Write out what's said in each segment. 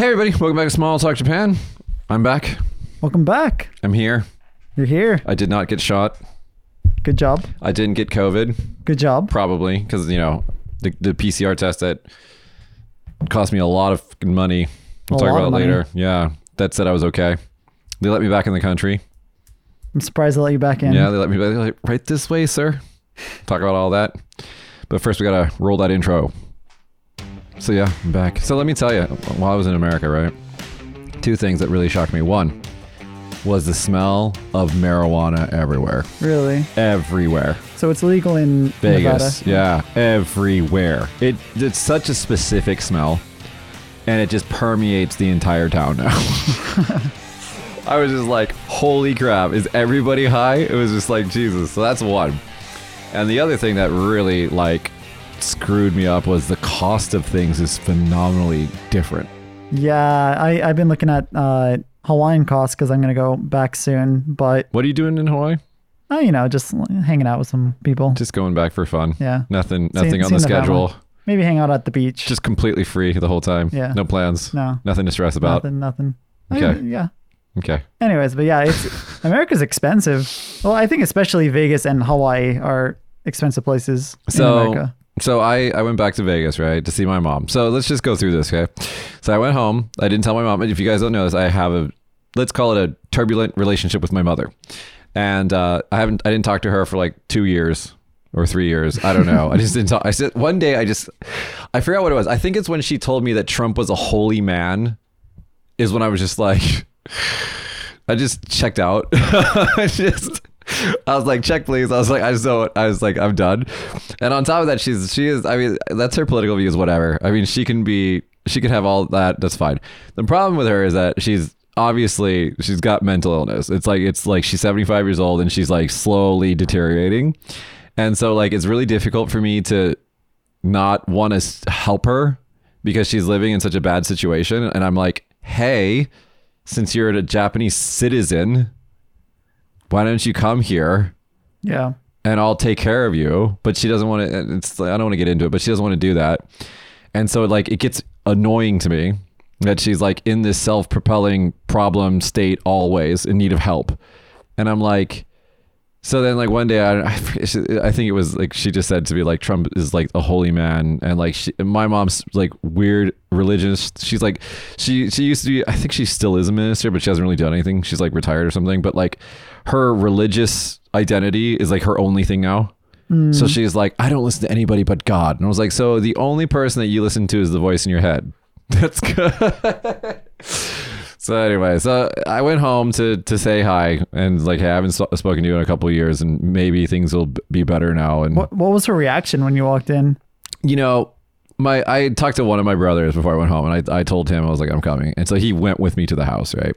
Hey everybody, welcome back to Small Talk Japan. I'm back. Welcome back. I'm here. You're here. I did not get shot. Good job. I didn't get COVID, Good job. probably because you know the, the PCR test that cost me a lot of fucking money. We'll A talk lot about of it money. later. Yeah, that said I was okay. They let me back in the country. I'm surprised they let you back in. Yeah, they let me back. They're like, right this way, sir. Talk about all that. But first, we gotta roll that intro. So yeah, I'm back. So let me tell you, while I was in America, right, two things that really shocked me. One was the smell of marijuana everywhere, Really. everywhere. So it's legal in Vegas, Nevada. yeah, everywhere. It it's such a specific smell, and it just permeates the entire town now. I was just like, holy crap, is everybody high? It was just like Jesus. So that's one. And the other thing that really like screwed me up was the cost of things is phenomenally different. Yeah, I, I've been looking at uh, Hawaiian costs because I'm going to go back soon. But, What are you doing in Hawaii? Oh, you know, just hanging out with some people. Just going back for fun. yeah. Nothing nothing Seeing- on the the schedule. family. Maybe hang out at the beach. Just completely free the whole time. Yeah. No plans. no. Nothing to stress about. Nothing, nothing. Okay. I- yeah. Okay. Anyways, but yeah, it's America's expensive. Well, I think especially Vegas and Hawaii are expensive places in America. So I, I went back to Vegas, right, to see my mom. So let's just go through this, okay? So I went home. I didn't tell my mom. If you guys don't know this, I have a let's call it a turbulent relationship with my mother. And uh, I haven't I didn't talk to her for like two years or three years. I don't know. I just didn't talk. I said one day I just I forgot what it was. I think it's when she told me that Trump was a holy man is when I was just like I just checked out. Just I was like, check please. I was like, I just don't I was like, I'm done. And on top of that, she's she is I mean, that's her political views, whatever. I mean, she can be she can have all that, that's fine. The problem with her is that she's obviously she's got mental illness. It's like it's like she's 75 years old and she's like slowly deteriorating. And so like it's really difficult for me to not want to help her because she's living in such a bad situation and I'm like, "Hey, since you're a Japanese citizen, why don't you come here Yeah. and I'll take care of you?" But she doesn't want to it's I don't want to get into it, but she doesn't want to do that. And so like it gets annoying to me that she's like in this self-propelling problem state always in need of help. And I'm like so then, like one day, I, I I think it was like she just said to me like Trump is like a holy man, and like she, my mom's like weird religious. She's like she she used to be. I think she still is a minister, but she hasn't really done anything. She's like retired or something. But like her religious identity is like her only thing now. Mm. So she's like, I don't listen to anybody but God. And I was like, so the only person that you listen to is the voice in your head. That's good. so anyway, so I went home to to say hi and like, hey, I haven't spoken to you in a couple of years, and maybe things will b- be better now. And What What was her reaction when you walked in? you know, my I talked to one of my brothers before I went home, and I I told him I was like, I'm coming, and so he went with me to the house, right?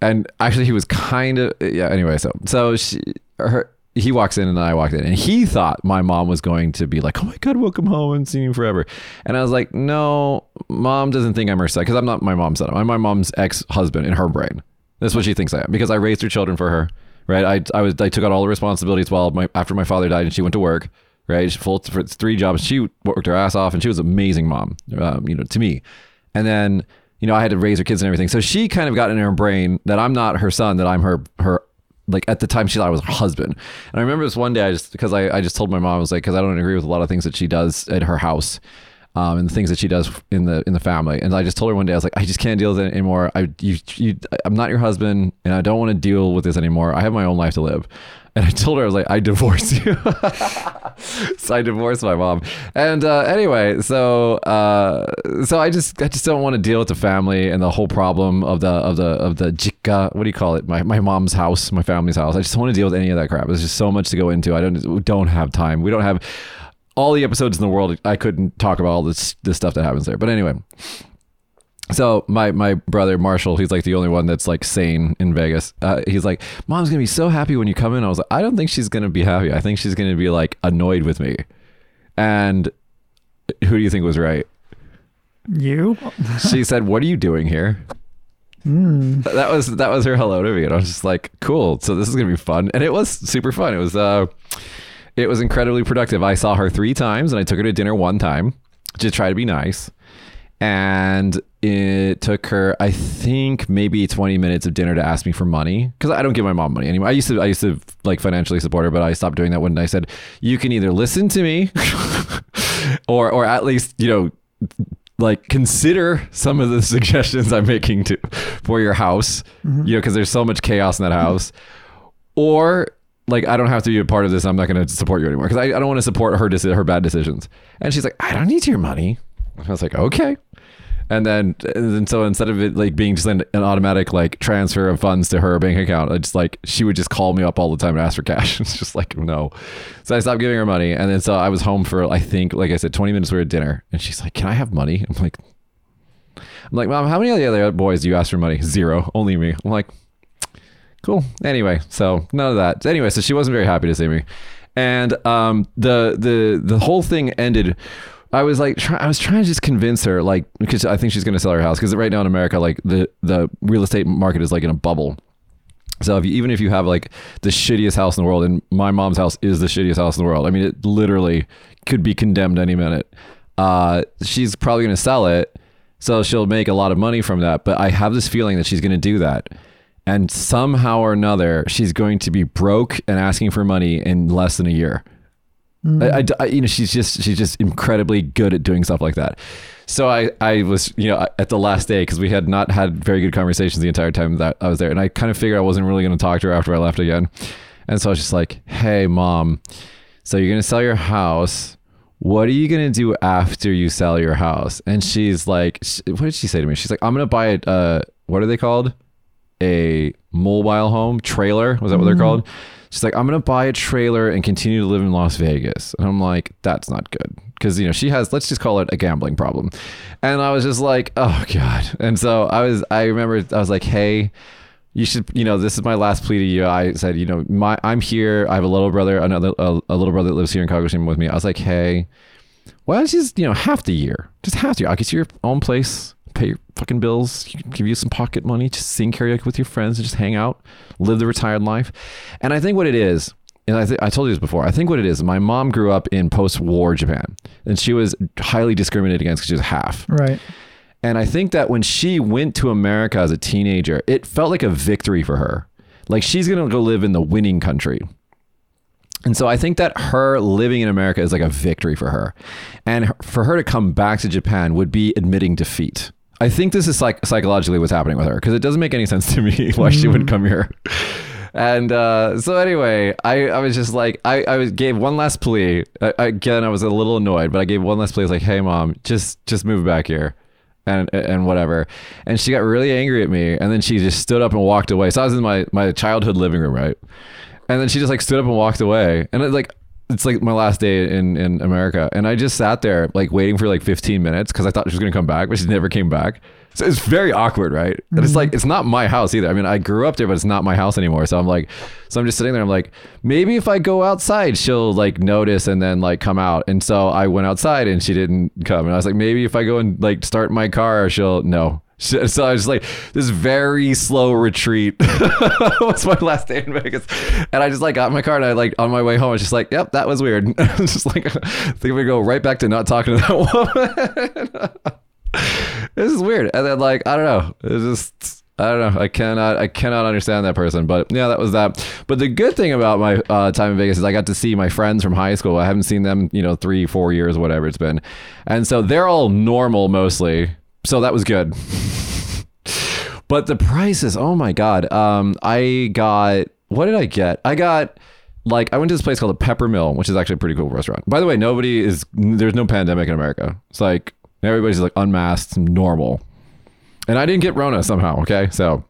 And actually, he was kind of yeah. Anyway, so so she her. He walks in and I walked in, and he thought my mom was going to be like, "Oh my god, welcome home and seen you forever." And I was like, "No, mom doesn't think I'm her son because I'm not my mom's son. I'm my mom's ex-husband in her brain. That's what she thinks I am because I raised her children for her, right? I I was I took on all the responsibilities while my after my father died and she went to work, right? She full for three jobs. She worked her ass off and she was an amazing mom, um, you know, to me. And then you know I had to raise her kids and everything. So she kind of got in her brain that I'm not her son, that I'm her her like at the time she thought I was her husband. And I remember this one day I just because I, I just told my mom I was like because I don't agree with a lot of things that she does at her house. Um, and the things that she does in the in the family, and I just told her one day I was like, I just can't deal with it anymore. I you, you I'm not your husband, and I don't want to deal with this anymore. I have my own life to live. And I told her I was like, I divorce you. so I divorced my mom. And uh, anyway, so uh, so I just I just don't want to deal with the family and the whole problem of the of the of the jika. What do you call it? My my mom's house, my family's house. I just don't want to deal with any of that crap. There's just so much to go into. I don't don't have time. We don't have all the episodes in the world. I couldn't talk about all this this stuff that happens there. But anyway. So my my brother Marshall, he's like the only one that's like sane in Vegas. Uh, he's like, "Mom's gonna be so happy when you come in." I was like, "I don't think she's gonna be happy. I think she's gonna be like annoyed with me." And who do you think was right? You? She said, "What are you doing here?" Mm. That was that was her hello to me, and I was just like, "Cool." So this is gonna be fun, and it was super fun. It was uh, it was incredibly productive. I saw her three times, and I took her to dinner one time to try to be nice. And it took her I think maybe 20 minutes of dinner to ask me for money because I don't give my mom money anymore. I used to I used to like financially support her, but I stopped doing that when I said you can either listen to me or or at least you know like consider some of the suggestions I'm making to for your house, Mm-hmm. you know, because there's so much chaos in that house, or like I don't have to be a part of this. I'm not going to support you anymore because I, I don't want to support her deci- her bad decisions. And she's like, I don't need your money. I was like, okay. And then, and so instead of it like being just an, an automatic like transfer of funds to her bank account, I just like she would just call me up all the time and ask for cash. And it's just like no. So I stopped giving her money, and then so I was home for I think like I said, 20 minutes worth of dinner, and she's like, "Can I have money?" I'm like, "I'm like, mom, how many of the other boys do you ask for money? Zero, only me." I'm like, cool. Anyway, so none of that. Anyway, so she wasn't very happy to see me, and um, the the the whole thing ended. I was like, try, I was trying to just convince her, like, because I think she's going to sell her house. Because right now in America, like the the real estate market is like in a bubble. So if you, even if you have like the shittiest house in the world, and my mom's house is the shittiest house in the world. I mean, it literally could be condemned any minute. Uh, she's probably going to sell it, so she'll make a lot of money from that. But I have this feeling that she's going to do that, and somehow or another, she's going to be broke and asking for money in less than a year. I, I- I- you know, she's just she's just incredibly good at doing stuff like that. So I, I was, you know, at the last day because we had not had very good conversations the entire time that I was there, and I kind of figured I wasn't really going to talk to her after I left again, and so I was just like, "Hey, mom, so you're going to sell your house? What are you going to do after you sell your house?" And she's like, "What did she say to me?" She's like, "I'm going to buy a Uh, what are they called? A mobile home trailer? Was that what they're called?" She's like, I'm gonna buy a trailer and continue to live in Las Vegas. And I'm like, that's not good. Because you know, she has let's just call it a gambling problem. And I was just like, oh God. And so I was I remember I was like, hey, you should you know, this is my last plea to you. I said, you know, my I'm here. I have a little brother, another a, a little brother that lives here in Kagoshima with me. I was like, hey, why don't you just, you know, half the year? Just half the year. I'll get you your own place, pay your fucking bills, give you some pocket money, just sing karaoke with your friends and just hang out, live the retired life. And I think what it is, and I, th- I told you this before, I think what it is, my mom grew up in post war Japan and she was highly discriminated against because she was half. Right. And I think that when she went to America as a teenager, it felt like a victory for her. Like she's going to go live in the winning country. And so I think that her living in America is like a victory for her. And for her to come back to Japan would be admitting defeat. I think this is like psychologically what's happening with her because it doesn't make any sense to me why she would come here. And uh, so anyway, I, I was just like, I, I was, gave one last plea. I, again, I was a little annoyed, but I gave one last plea. I was like, hey, mom, just just move back here and and whatever. And she got really angry at me. And then she just stood up and walked away. So I was in my, my childhood living room, right? And then she just like stood up and walked away. And it like, it's like my last day in, in America. And I just sat there like waiting for like 15 minutes because I thought she was going to come back, but she never came back. So it's very awkward, right? And it's mm-hmm. like, it's not my house either. I mean, I grew up there, but it's not my house anymore. So I'm like, so I'm just sitting there. I'm like, maybe if I go outside, she'll like notice and then like come out. And so I went outside and she didn't come. And I was like, maybe if I go and like start my car, she'll, no. So I was like, this very slow retreat was my last day in Vegas. And I just like got in my car and I like on my way home, I was just like, yep, that was weird. I was just like, I think we go right back to not talking to that woman. this is weird. And then like, I don't know. It's just I don't know. I cannot I cannot understand that person. But yeah, that was that. But the good thing about my uh, time in Vegas is I got to see my friends from high school. I haven't seen them, you know, three, four years, whatever it's been. And so they're all normal mostly. So that was good. but the prices, oh my god. Um I got what did I get? I got like I went to this place called the Pepper Mill, which is actually a pretty cool restaurant. By the way, nobody is there's no pandemic in America. It's like everybody's like unmasked, normal. And I didn't get Rona somehow, okay? So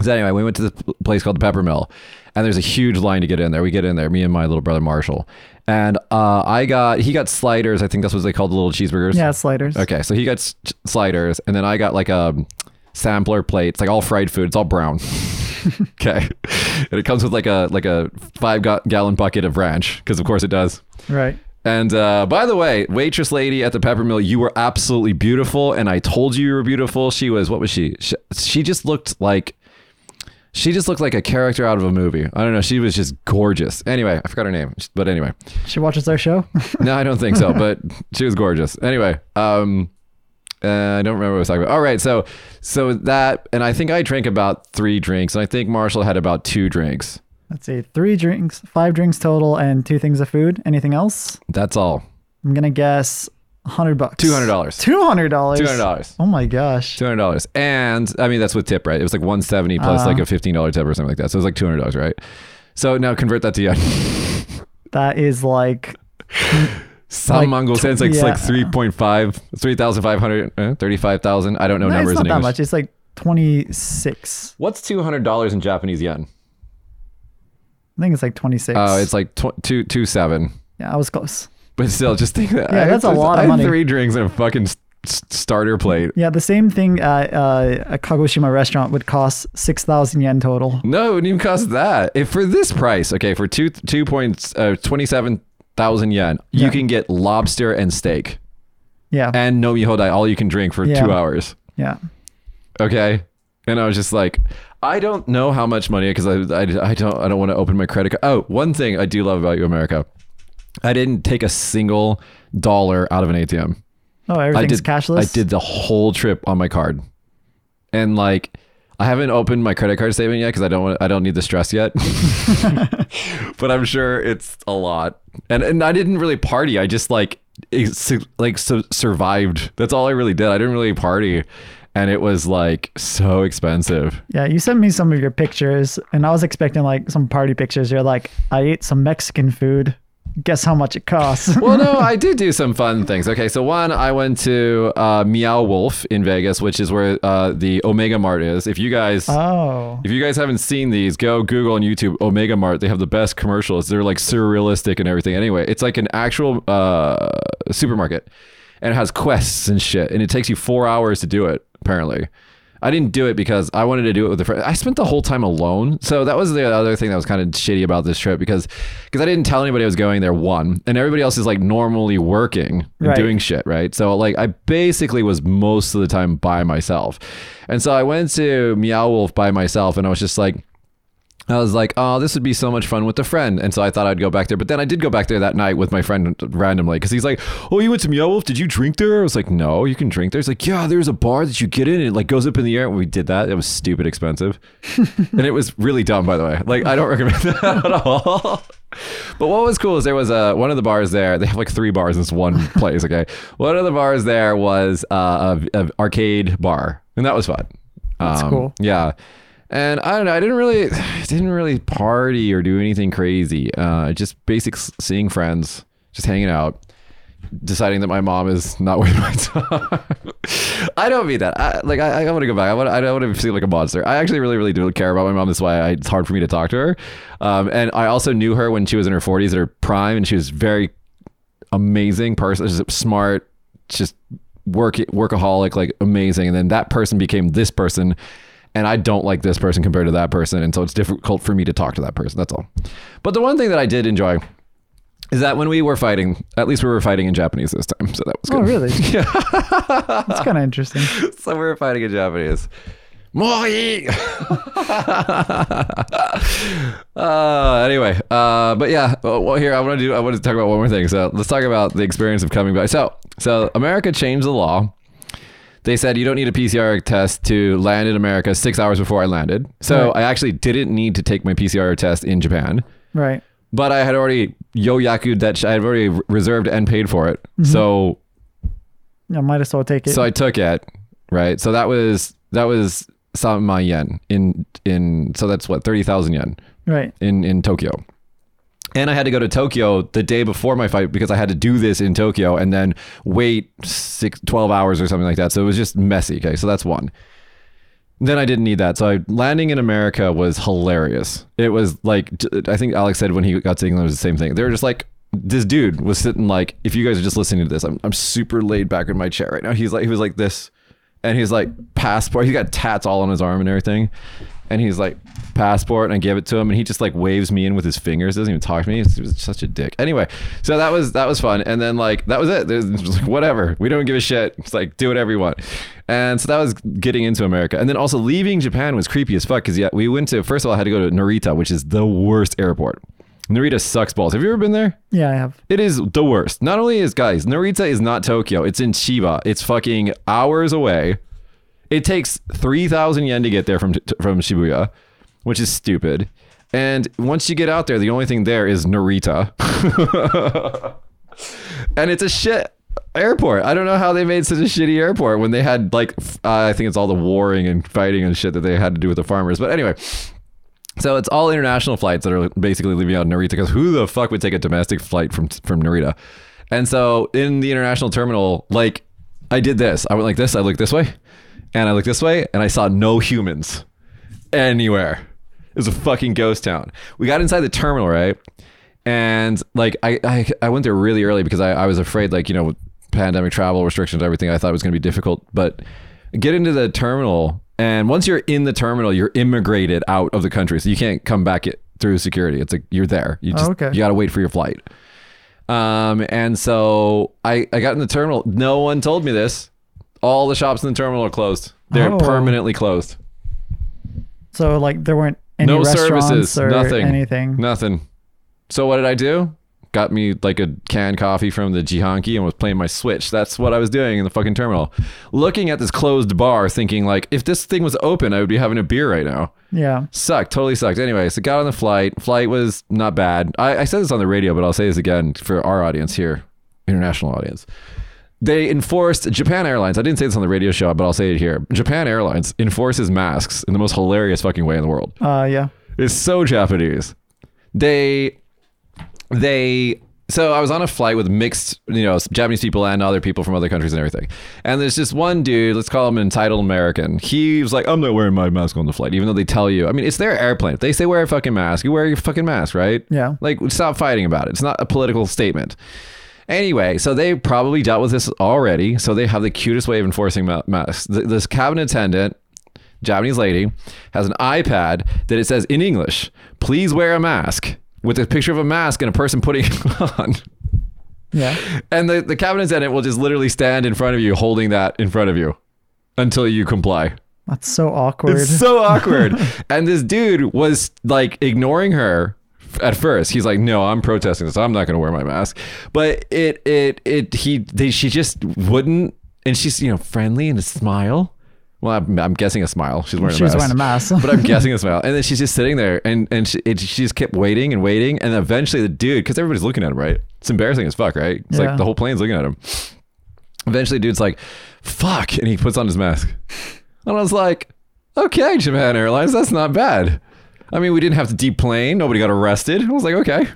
so anyway, we went to this place called the Pepper Mill, and there's a huge line to get in there. We get in there, me and my little brother Marshall, and uh, I got he got sliders. I think that's what they called the little cheeseburgers. Yeah, sliders. Okay, so he got s- sliders, and then I got like a sampler plate. It's like all fried food. It's all brown. okay, and it comes with like a like a five ga- gallon bucket of ranch because of course it does. Right. And uh, by the way, waitress lady at the Pepper Mill, you were absolutely beautiful, and I told you you were beautiful. She was what was she? She, she just looked like she just looked like a character out of a movie. I don't know. She was just gorgeous. Anyway, I forgot her name, but anyway, She watches our show. no, I don't think so. But she was gorgeous. Anyway, um, Uh, I don't remember what I was talking about. All right, so so that, and I think I drank about three drinks, and I think Marshall had about two drinks. Let's see, three drinks, five drinks total, and two things of food. Anything else? That's all. I'm gonna guess hundred bucks. Two hundred dollars. Two hundred dollars. Two hundred dollars. Oh my gosh. Two hundred dollars, and I mean that's with tip, right? It was like one seventy plus Uh-huh. like a fifteen dollar tip or something like that. So it was like two hundred dollars, right? So now convert that to yen. That is like Some Like Mongol tw- cents, like it's like yeah. 3.5, 3,500, uh, 35,000. I don't know no, numbers it's in not that English. much. It's like twenty six. What's $200 in Japanese yen? I think it's like twenty six. Oh, it's like tw- two, two seven. yeah, I was close. But still, just think that. Yeah, I that's a lot of I had money. three drinks and a fucking s- s- starter plate. Yeah, the same thing at uh, a Kagoshima restaurant would cost six thousand yen total. No, it wouldn't even cost that. If for this price, okay, for two two points, uh, twenty seven thousand yen, you Yeah. can get lobster and steak Yeah, and nomi hodai, all you can drink for Yeah. two hours. yeah. Okay, and I was just like, I don't know how much money because I, I I don't I don't want to open my credit card. Oh, one thing I do love about you, America, I didn't take a single dollar out of an ATM. Oh, I everything's did cashless. I did the whole trip on my card, and like I haven't opened my credit card statement yet because I don't want I don't need the stress yet. but I'm sure it's a lot, and and I didn't really party. I just like like survived. That's all I really did. I didn't really party, and it was like so expensive. Yeah, you sent me some of your pictures, and I was expecting like some party pictures. You're like, I ate some Mexican food. Guess how much it costs? well, no, I did do some fun things. Okay, so one, I went to uh, Meow Wolf in Vegas, which is where uh, the Omega Mart is. If you guys oh, If you guys haven't seen these, go Google on YouTube Omega Mart. They have the best commercials. They're like surrealistic and everything. Anyway, it's like an actual uh, supermarket and it has quests and shit. And it takes you four hours to do it, apparently. I didn't do it because I wanted to do it with a friend. I spent the whole time alone. So that was the other thing that was kind of shitty about this trip because because I didn't tell anybody I was going there, one. And everybody else is like normally working and Right. doing shit, right? So like I basically was most of the time by myself. And so I went to Meow Wolf by myself and I was just like I was like, oh, this would be so much fun with a friend. And so I thought I'd go back there. But then I did go back there that night with my friend randomly because he's like, oh, you went to Meow Wolf? Did you drink there? I was like, no, you can drink there. He's like, yeah, there's a bar that you get in and it like goes up in the air. And we did that. It was stupid expensive. and it was really dumb, by the way. Like, I don't recommend that at all. But what was cool is there was a, one of the bars there. They have like three bars in this one place. Okay. One of the bars there was uh, a, a arcade bar. And that was fun. That's Um, cool. Yeah. And I don't know. I didn't really, didn't really party or do anything crazy. Uh, just basic seeing friends, just hanging out, deciding that my mom is not worth my time. I don't mean that. I, like I, I want to go back. I want. I don't want to seem like a monster. I actually really, really do care about my mom. That's why I, it's hard for me to talk to her. Um, and I also knew her when she was in her 40s at her prime, and she was very amazing person, just smart, just work workaholic, like amazing. And then that person became this person, and I don't like this person compared to that person, and so it's difficult for me to talk to that person. That's all. But the one thing that I did enjoy is that when we were fighting, at least we were fighting in Japanese this time, so that was good. oh, really? yeah, That's kind of interesting. so we were fighting in Japanese. Moi! uh, anyway, uh, but yeah, uh, well, here I want to do. I want to talk about one more thing. So let's talk about the experience of coming back. So, so America changed the law. They said you don't need a PCR test to land in America six hours before I landed. So Right. I actually didn't need to take my PCR test in Japan, Right. but I had already yoyakued that. sh- I had already reserved and paid for it. Mm-hmm. So Yeah, might as well take it. so I took it, right? So that was that was sama yen in in so that's what thirty thousand yen right. in in Tokyo. And I had to go to Tokyo the day before my fight because I had to do this in Tokyo and then wait six, 12 hours or something like that. So it was just messy. Okay. So that's one. Then I didn't need that. So I, landing in America was hilarious. It was like, I think Alex said when he got to England, it was the same thing. They were just like, this dude was sitting like, if you guys are just listening to this, I'm, I'm super laid back in my chair right now. He's like, he was like this. And he's like, passport. He got tats all on his arm and everything. And he's like, passport. And I gave it to him. And he just like waves me in with his fingers. Doesn't even talk to me. He was such a dick. Anyway, so that was, that was fun. And then like, that was it. There's like, whatever. We don't give a shit. It's like, do whatever you want. And so that was getting into America. And then also leaving Japan was creepy as fuck. Cause yeah, we went to, first of all, I had to go to Narita, which is the worst airport. Narita sucks balls. Have you ever been there? Yeah, I have. It is the worst. Not only is guys, Narita is not Tokyo. It's in Chiba. It's fucking hours away. It takes three thousand yen to get there from from Shibuya, which is stupid. And once you get out there, the only thing there is Narita, and it's a shit airport. I don't know how they made such a shitty airport when they had like uh, I think it's all the warring and fighting and shit that they had to do with the farmers. But anyway, so it's all international flights that are basically leaving out Narita because who the fuck would take a domestic flight from from Narita? And so in the international terminal, like I did this. I went like this. I looked this way, and I looked this way, and I saw no humans anywhere. It was a fucking ghost town. We got inside the terminal, right? And like I I, I went there really early because I, I was afraid like you know pandemic travel restrictions everything I thought it was going to be difficult, but get into the terminal and once you're in the terminal, you're immigrated out of the country, so you can't come back it through security. It's like you're there. You just Oh, okay. you got to wait for your flight. Um, and so I I got in the terminal. No one told me this. All the shops in the terminal are closed. They're Oh. permanently closed. So like there weren't any no restaurants services. or Nothing. anything. Nothing. So what did I do? Got me like a canned coffee from the Jihanki and was playing my Switch. That's what I was doing in the fucking terminal. Looking at this closed bar, thinking like, if this thing was open, I would be having a beer right now. Yeah. Sucked, totally sucked. Anyway, so got on the flight. Flight was not bad. I, I said this on the radio, but I'll say this again for our audience here, international audience. They enforced Japan Airlines. I didn't say this on the radio show, but I'll say it here. Japan Airlines enforces masks in the most hilarious fucking way in the world. Uh yeah. It's so Japanese. They they so I was on a flight with mixed, you know, Japanese people and other people from other countries and everything. And there's just one dude, let's call him an entitled American. He was like, I'm not wearing my mask on the flight, even though they tell you. I mean, it's their airplane. If they say wear a fucking mask, you wear your fucking mask, right? Yeah. Like, stop fighting about it. It's not a political statement. Anyway, so they probably dealt with this already. So they have the cutest way of enforcing masks. This cabin attendant, Japanese lady, has an iPad that it says in English, please wear a mask, with a picture of a mask and a person putting it on. Yeah. And the, the cabin attendant will just literally stand in front of you holding that in front of you until you comply. That's so awkward. It's so awkward. and this dude was like ignoring her at first. He's like, "No, I'm protesting this. I'm not going to wear my mask." But it it it he they, she just wouldn't and she's, you know, friendly and a smile. Well, I'm, I'm guessing a smile. She's wearing she a was mask. wearing a mask. but I'm guessing a smile. And then she's just sitting there, and and she, it, she just kept waiting and waiting, and eventually the dude, because everybody's looking at him, right? It's embarrassing as fuck, right? It's Yeah. like the whole plane's looking at him. Eventually, dude's like, "Fuck," and he puts on his mask, and I was like, "Okay, Japan Airlines, that's not bad." I mean, we didn't have to deplane. Nobody got arrested. I was like, "Okay."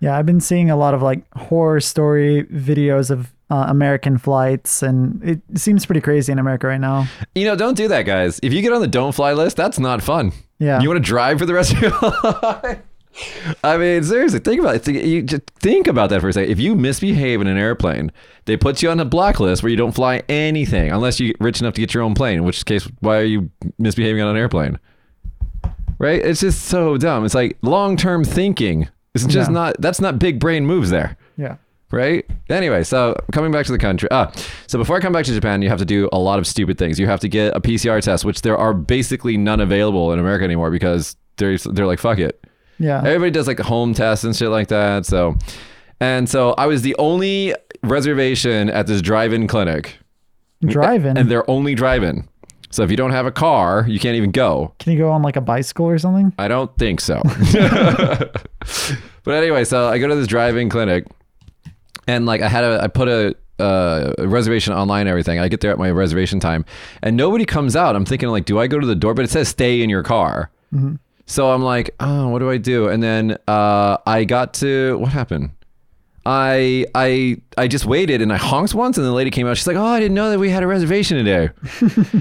Yeah, I've been seeing a lot of like horror story videos of uh, American flights, and it seems pretty crazy in America right now. You know, don't do that, guys. If you get on the don't fly list, that's not fun. Yeah. You want to drive for the rest of your life? I mean, seriously, think about it. Think, you just think about that for a second. If you misbehave in an airplane, they put you on a blacklist where you don't fly anything unless you're rich enough to get your own plane. In which case, why are you misbehaving on an airplane? Right? It's just so dumb. It's like long-term thinking. It's just Yeah. not. That's not big brain moves there Yeah. right? Anyway, so coming back to the country. Ah, so before I come back to Japan, you have to do a lot of stupid things. You have to get a PCR test, which there are basically none available in America anymore because they're they're like fuck it. Yeah. Everybody does like home tests and shit like that. So, and so I was the only reservation at this drive-in clinic, Driving. and they're only drive-in. So if you don't have a car, you can't even go. Can you go on like a bicycle or something? I don't think so. but anyway, so I go to this drive-in clinic, and like I had a, I put a, uh, reservation online and everything. I get there at my reservation time, and nobody comes out. I'm thinking like, do I go to the door? But it says stay in your car. So I'm like, oh, what do I do? And then uh, I got to what happened? I I I just waited and I honked once and the lady came out. She's like, "Oh, I didn't know that we had a reservation today."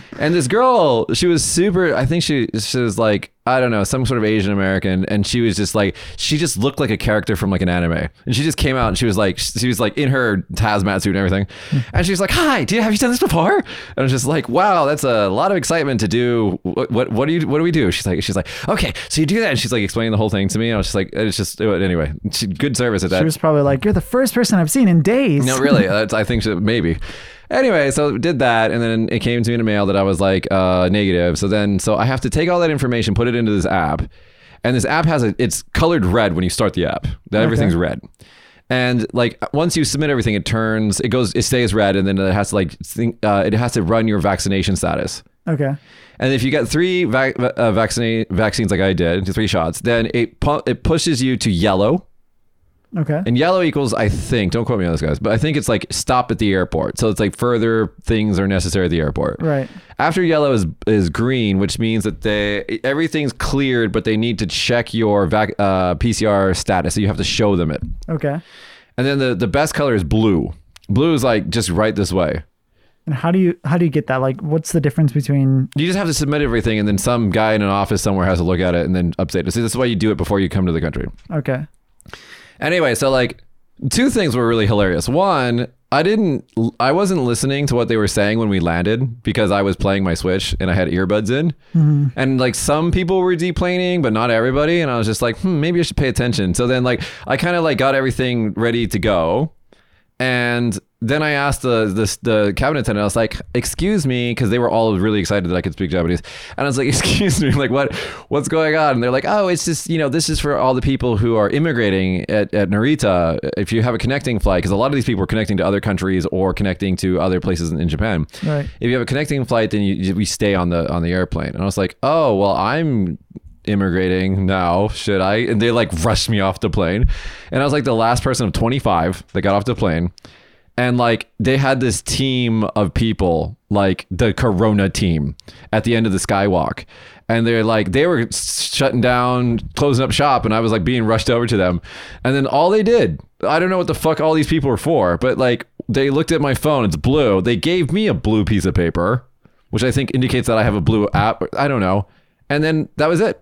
and this girl, she was super. I think she she was like I don't know some sort of Asian American, and she was just like she just looked like a character from like an anime. And she just came out and she was like she was like in her hazmat suit and everything, hmm. and she's like, "Hi, do you have you done this before?" And I was just like, "Wow, that's a lot of excitement to do. What what, what do you what do we do?" She's like she's like, "Okay, so you do that," and she's like explaining the whole thing to me. And I was just like, "It's just uh, anyway, she, good service at that." She was probably like, "You're the first person I've seen in days." No, really. I think so, maybe. Anyway, so did that, and then it came to me in a mail that I was like uh, negative. So then, so I have to take all that information, put it into this app, And this app has a it's colored red when you start the app. That everything's red. And like once you submit everything, it turns, it goes, it stays red, and then it has to like, think, uh, it has to run your vaccination status. Okay. And if you get three vac- uh, vaccine vaccines like I did, three shots, then it pu- it pushes you to yellow. Okay. And yellow equals, I think, don't quote me on this, guys, but I think it's like stop at the airport. So it's like further things are necessary at the airport. Right. After yellow is is green, which means that they everything's cleared, but they need to check your vac- uh, PCR status. So you have to show them it. Okay. And then the the best color is blue. Blue is like just right this way. And how do you how do you get that? Like, what's the difference between? You just have to submit everything, and then some guy in an office somewhere has to look at it and then update it. So this is why you do it before you come to the country. Okay. Anyway, so like two things were really hilarious. One, I didn't I wasn't listening to what they were saying when we landed because I was playing my Switch and I had earbuds in. And like some people were deplaning, but not everybody. And I was just like, hmm, maybe I should pay attention. So then like I kind of like got everything ready to go. And then I asked the the, the cabinet attendant, I was like, "Excuse me," because they were all really excited that I could speak Japanese. And I was like, "Excuse me, like what what's going on?" And they're like, "Oh, it's just you know this is for all the people who are immigrating at, at Narita. If you have a connecting flight, because a lot of these people are connecting to other countries or connecting to other places in, in Japan. Right. If you have a connecting flight, then you, you we stay on the on the airplane." And I was like, "Oh, well, I'm." Immigrating now should i? And they like rushed me off the plane. And i was like the last person of 25 that got off the plane. And like they had this team of people like the corona team at the end of the skywalk. And they're like they were shutting down closing up shop and i was like being rushed over to them. And then all they did i don't know what the fuck all these people were for but like they looked at my phone it's blue. They gave me a blue piece of paper which i think indicates that i have a blue app i don't know. And then that was it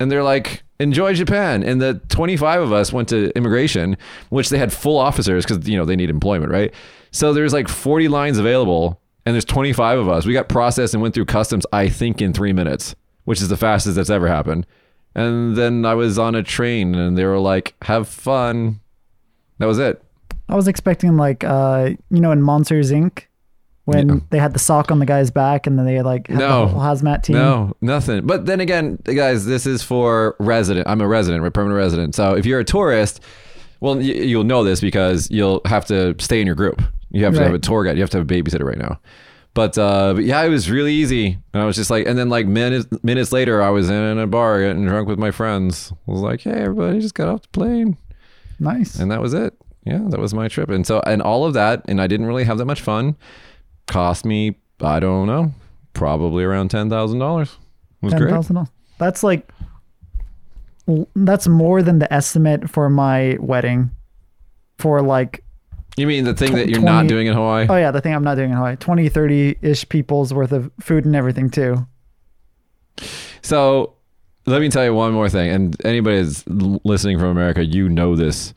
and they're like enjoy japan. And the 25 of us went to immigration which they had full officers because you know they need employment right? So there's like 40 lines available and there's 25 of us. We got processed and went through customs i think in three minutes which is the fastest that's ever happened. And then i was on a train and they were like have fun. That was it. I was expecting like uh you know in Monsters Inc. when Yeah. they had the sock on the guy's back and then they like had No. the hazmat team. No, nothing. But then again, guys, this is for resident. I'm a resident, right? Permanent resident. So if you're a tourist, well, you'll know this because you'll have to stay in your group. You have to have a tour guide. You have to have a babysitter right now. But, uh, but yeah, it was really easy. And I was just like, and then like minutes minutes later, I was in a bar getting drunk with my friends. I was like, hey, everybody just got off the plane, Nice. and that was it. Yeah, that was my trip. And so, and all of that, and I didn't really have that much fun. Cost me, I don't know, probably around ten thousand dollars. Was Ten great. thousand dollars. That's like that's more than the estimate for my wedding. For like You mean the thing that you're not doing in Hawaii? oh yeah, the thing I'm not doing in Hawaii. 20, 30 ish people's worth of food and everything too. So let me tell you one more thing. And anybody that's listening from America, you know this.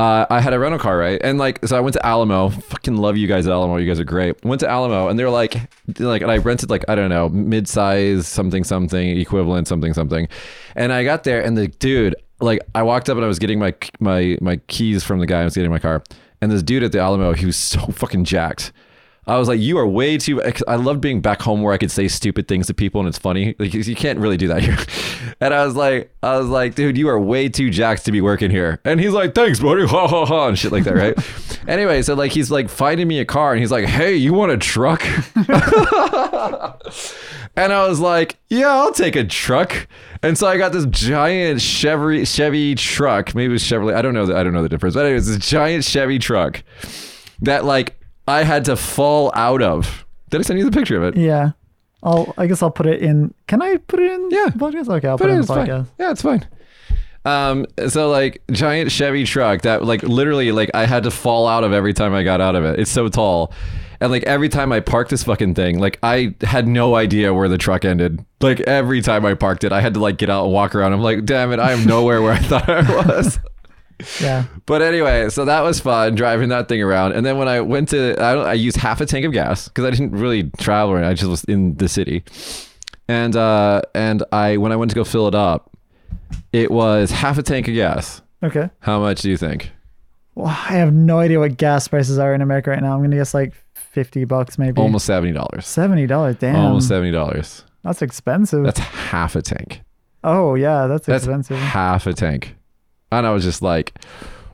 Uh, I had a rental car, right? And like, so I went to Alamo. Fucking love you guys at Alamo. You guys are great. Went to Alamo, and they're like, like, and I rented like I don't know, mid-size something something equivalent something something. And I got there, and the dude, like, I walked up and I was getting my my my keys from the guy I was getting my car, and this dude at the Alamo, he was so fucking jacked. I was like, you are way too. I loved being back home where I could say stupid things to people and it's funny. Like you can't really do that here. And I was like, I was like, dude, you are way too jacked to be working here. And he's like, thanks, buddy, ha ha ha, and shit like that, right? anyway, so like he's like finding me a car and he's like, hey, you want a truck? and I was like, yeah, I'll take a truck. And so I got this giant Chevy Chevy truck. Maybe it was Chevrolet. I don't know. The, I don't know the difference. But anyways, this giant Chevy truck that like I had to fall out of. Did I send you the picture of it? Yeah. I'll I guess I'll put it in can I put it in Yeah. the podcast? Okay, I'll But put it in the fine. podcast. Yeah, it's fine. Um, so like giant Chevy truck that like literally like I had to fall out of every time I got out of it. It's so tall. And like every time I parked this fucking thing, like I had no idea where the truck ended. Like every time I parked it, I had to like get out and walk around. I'm like, damn it, I am nowhere where I thought I was. Yeah. But anyway, so that was fun driving that thing around. And then when I went to, I, I used half a tank of gas because I didn't really travel. I just was in the city. And uh, and I when I went to go fill it up, it was half a tank of gas. Okay. How much do you think? Well, I have no idea what gas prices are in America right now. I'm gonna guess like fifty bucks maybe. Almost seventy dollars. seventy dollars. Damn. Almost seventy dollars. That's expensive. That's half a tank. Oh yeah, that's, That's expensive. half a tank. And I was just like,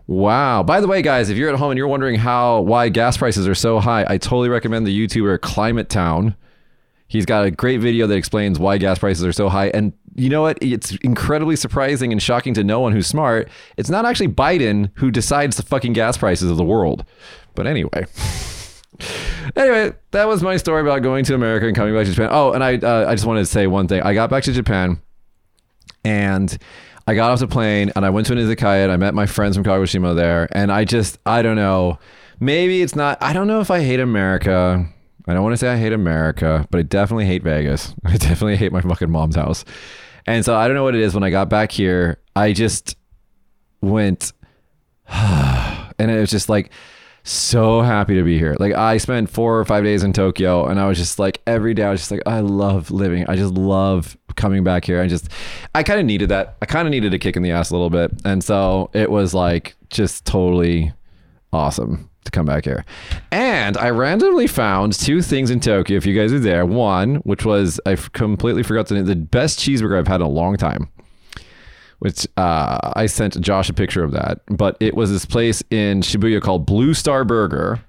wow. By the way, guys, if you're at home and you're wondering how why gas prices are so high, I totally recommend the YouTuber Climate Town. He's got a great video that explains why gas prices are so high. And you know what? It's incredibly surprising and shocking to no one who's smart. It's not actually Biden who decides the fucking gas prices of the world. But anyway. anyway, that was my story about going to America and coming back to Japan. Oh, and I uh, I just wanted to say one thing. I got back to Japan and I got off the plane and I went to an izakaya and I met my friends from Kagoshima there. And I just, I don't know. Maybe it's not, I don't know if I hate America. I don't want to say I hate America, but I definitely hate Vegas. I definitely hate my fucking mom's house. And so I don't know what it is. When I got back here, I just went, and it was just like, so happy to be here. Like I spent four or five days in Tokyo and I was just like every day I was just like I love living. I just love coming back here. I just I kind of needed that. I kind of needed a kick in the ass a little bit. And so it was like just totally awesome to come back here. And I randomly found two things in Tokyo if you guys are there. One, which was I completely forgot the name, the best cheeseburger I've had in a long time which uh, I sent Josh a picture of that. But it was this place in Shibuya called Blue Star Burger.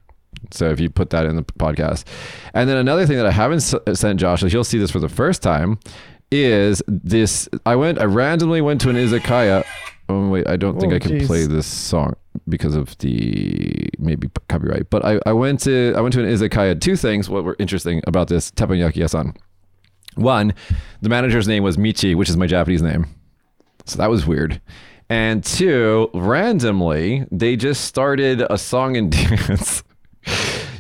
So if you put that in the podcast, and then another thing that I haven't s- sent Josh, you'll see this for the first time, is this. I went, I randomly went to an izakaya. Oh wait, I don't think Oh, I can geez. play this song because of the maybe copyright. But I, I went to I went to an izakaya. Two things what were interesting about this teppanyaki-san. One, the manager's name was Michi, which is my Japanese name. So that was weird. And two, randomly, they just started a song and dance.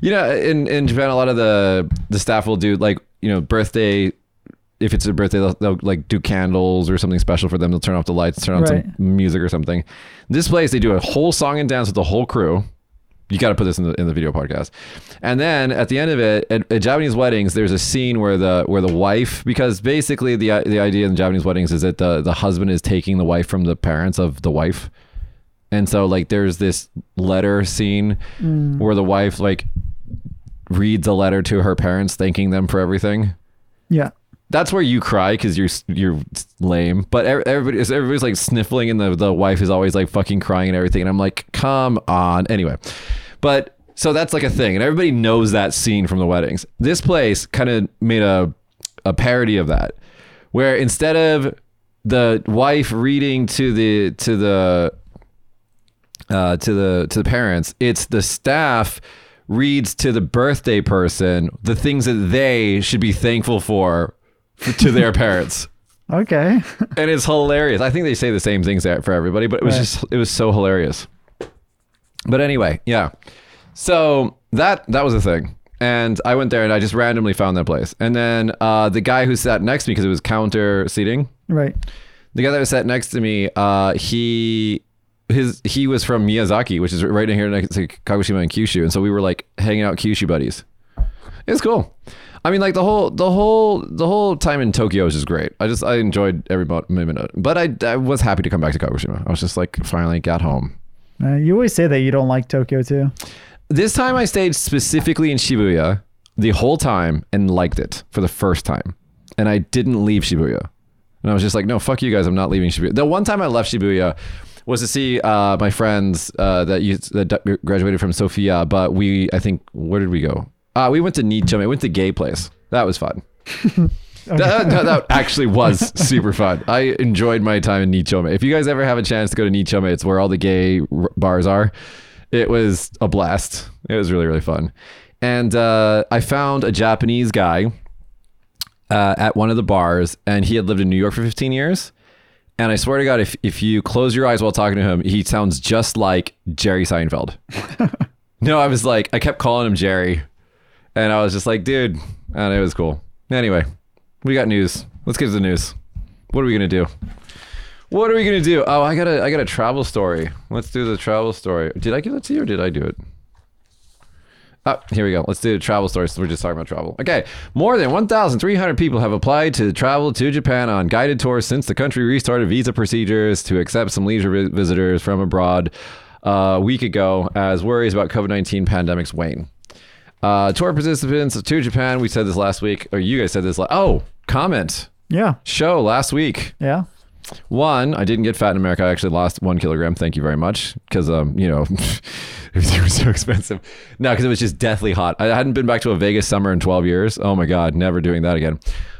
you know, in, in Japan, a lot of the the staff will do like you know birthday. If it's a birthday, they'll, they'll like do candles or something special for them. They'll turn off the lights, turn on Right. some music or something. This place, they do a whole song and dance with the whole crew. You got to put this in the in the video podcast. And then at the end of it, at, at Japanese weddings, there's a scene where the where the wife, because basically the the idea in Japanese weddings is that the the husband is taking the wife from the parents of the wife, and so like there's this letter scene mm. where the wife like reads a letter to her parents thanking them for everything Yeah. That's where you cry because you're you're lame. But ev- everybody everybody's like sniffling, and the the wife is always like fucking crying and everything. And I'm like, come on. Anyway, but so that's like a thing, and everybody knows that scene from the weddings. This place kind of made a a parody of that, where instead of the wife reading to the to the uh, to the to the parents, it's the staff reads to the birthday person the things that they should be thankful for to their parents. Okay. And it's hilarious. I think they say the same things for everybody, but it was Right. just it was so hilarious. But anyway, yeah. So that that was a thing. And I went there and I just randomly found that place. And then uh, the guy who sat next to me because it was counter seating, right. the guy that was sat next to me, uh, he his he was from Miyazaki, which is right in here next to Kagoshima and Kyushu, and so we were like hanging out Kyushu buddies. It was cool. I mean, like the whole the whole the whole time in Tokyo was just great. I just I enjoyed every moment of it. but I I was happy to come back to Kagoshima. I was just like finally got home. Uh, you always say that you don't like Tokyo too. This time I stayed specifically in Shibuya the whole time and liked it for the first time, and I didn't leave Shibuya. And I was just like, no, fuck you guys. I'm not leaving Shibuya. The one time I left Shibuya was to see uh, my friends uh, that you that graduated from Sophia. But we, I think, where did we go? Uh, we went to Nichome. We went to gay place. That was fun. that, that, that actually was super fun. I enjoyed my time in Nichome. If you guys ever have a chance to go to Nichome, it's where all the gay r- bars are. It was a blast. It was really, really fun. And uh, I found a Japanese guy uh, at one of the bars, and he had lived in New York for 15 years. And I swear to God, if, if you close your eyes while talking to him, he sounds just like Jerry Seinfeld. no, I was like, I kept calling him Jerry. And I was just like, dude, and it was cool. Anyway, we got news. Let's get to the news. What are we gonna do? What are we gonna do? Oh, I got a I got a travel story. Let's do the travel story. Did I give that to you or did I do it? Oh, here we go. Let's do the travel story. So we're just talking about travel. Okay. More than 1,300 people have applied to travel to Japan on guided tours since the country restarted visa procedures to accept some leisure visitors from abroad uh, a week ago as worries about COVID 19 pandemics wane. Uh, tour participants to Japan, we said this last week, or you guys said this. La- oh, comment Yeah. show last week. Yeah. One, I didn't get fat in America. I actually lost one kilogram. Thank you very much. Because, um, you know, it was so expensive. No, because it was just deathly hot. I hadn't been back to a Vegas summer in 12 years. Oh my God, never doing that again.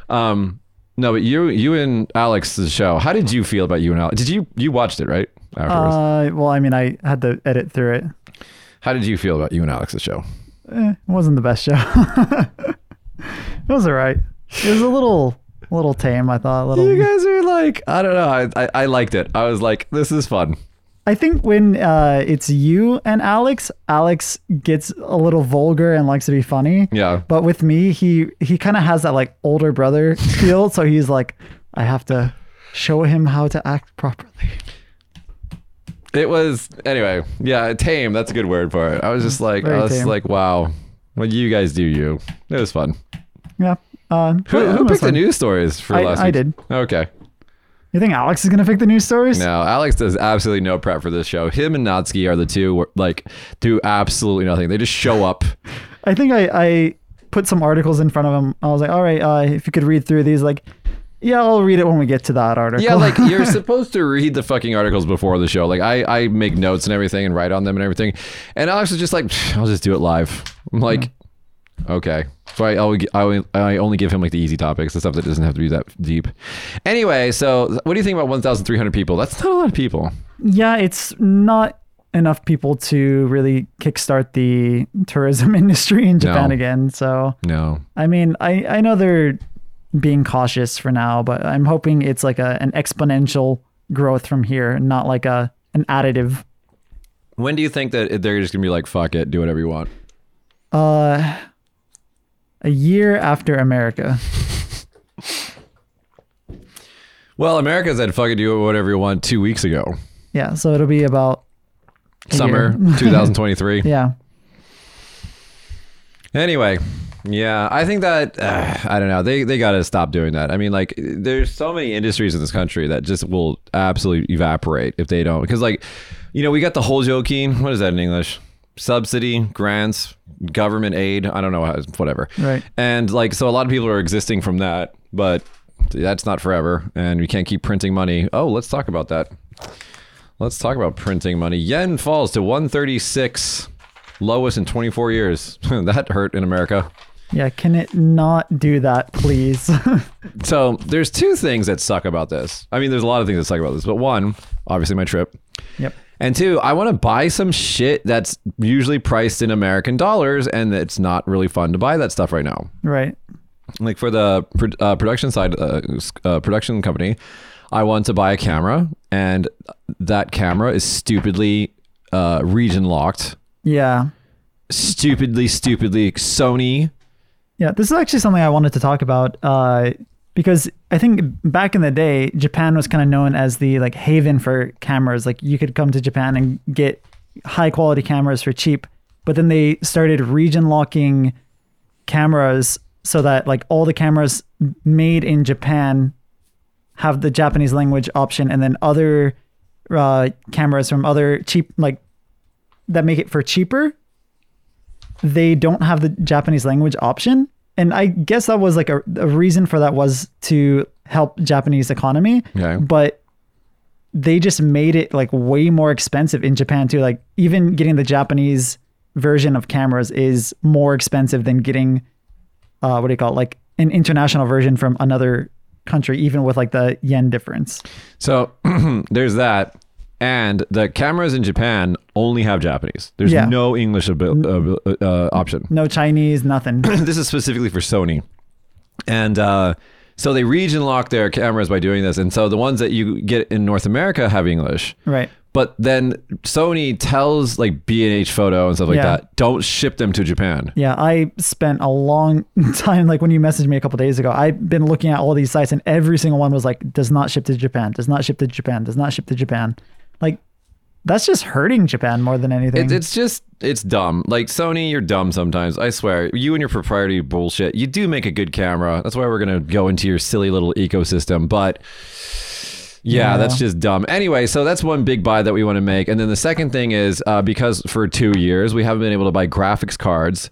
Um, no, but you, you and Alex's show. How did you feel about you and Alex? Did you you watched it right afterwards? Uh, well, I mean, I had to edit through it. How did you feel about you and Alex's show? Eh, it wasn't the best show. it was alright. It was a little, a little tame. I thought. A little. You guys are like, I don't know. I, I, I liked it. I was like, this is fun. I think when uh, it's you and Alex, Alex gets a little vulgar and likes to be funny. Yeah. But with me, he he kind of has that like older brother feel. so he's like, I have to show him how to act properly. It was anyway. Yeah, tame. That's a good word for it. I was just like, Very I was tame. like, wow. Well, you guys do you. It was fun. Yeah. Uh, Who, who picked the news stories for I- last I week? did. Okay. You think Alex is gonna pick the news stories? No, Alex does absolutely no prep for this show. Him and Natsuki are the two like do absolutely nothing. They just show up. I think I, I put some articles in front of him. I was like, all right, uh, if you could read through these, like, yeah, I'll read it when we get to that article. Yeah, like you're supposed to read the fucking articles before the show. Like I, I make notes and everything and write on them and everything. And Alex was just like, I'll just do it live. I'm like, okay. So I, I only- I only give him like the easy topics, the stuff that doesn't have to be that deep. Anyway, so what do you think about 1,300 people? That's not a lot of people. yeah, it's not enough people to really kickstart the tourism industry in Japan No. again. So, No. I mean, I, I know they're being cautious for now, but I'm hoping it's like a, an exponential growth from here, not like a an additive. When do you think that they're just gonna be like, fuck it, do whatever you want? Uh, a year after America. Well, America said, fuck it, do whatever you want two weeks ago. Yeah, so it'll be about Summer 2023. yeah. Anyway, yeah, I think that uh, I don't know. They they got to stop doing that. I mean, like, there's so many industries in this country that just will absolutely evaporate if they don't. Because, like, you know, we got the whole joking. What is that in English? Subsidy, grants, government aid. I don't know how. Whatever. Right. And like, so a lot of people are existing from that, but that's not forever, and we can't keep printing money. Oh, let's talk about that. Let's talk about printing money. Yen falls to 136, lowest in 24 years. that hurt in America. Yeah, can it not do that, please? So there's two things that suck about this. I mean, there's a lot of things that suck about this, but one, obviously my trip. yep. And two, I want to buy some shit that's usually priced in American dollars, and it's not really fun to buy that stuff right now. Right. like for the uh, production side uh, uh, production company i want to buy a camera and that camera is stupidly uh, region locked Yeah. stupidly stupidly sony Yeah, this is actually something I wanted to talk about uh, because I think back in the day, Japan was kind of known as the like haven for cameras. Like you could come to Japan and get high quality cameras for cheap, but then they started region locking cameras so that like all the cameras made in Japan have the Japanese language option, and then other uh, cameras from other cheap like that make it for cheaper they don't have the Japanese language option. And I guess that was like a, a reason for that was to help Japanese economy. Okay. But they just made it like way more expensive in Japan too. Like even getting the Japanese version of cameras is more expensive than getting uh what do you call it? Like an international version from another country, even with like the yen difference. so there's that and the cameras in japan only have japanese there's Yeah. no english abil- uh, uh, option No Chinese, nothing. this is specifically for Sony. And uh, so they region lock their cameras by doing this. And so the ones that you get in North America have English. right. But then Sony tells like B&H Photo and stuff like Yeah. that, don't ship them to Japan. Yeah, I spent a long time, like when you messaged me a couple days ago, I've been looking at all these sites and every single one was like, does not ship to Japan, does not ship to Japan, does not ship to Japan. Like, that's just hurting Japan more than anything. It, it's just, it's dumb. Like Sony, you're dumb sometimes. I swear. You and your proprietary bullshit. You do make a good camera. That's why we're going to go into your silly little ecosystem. But Yeah, Yeah. that's just dumb. Anyway, so that's one big buy that we want to make. And then the second thing is uh, because for two years we haven't been able to buy graphics cards.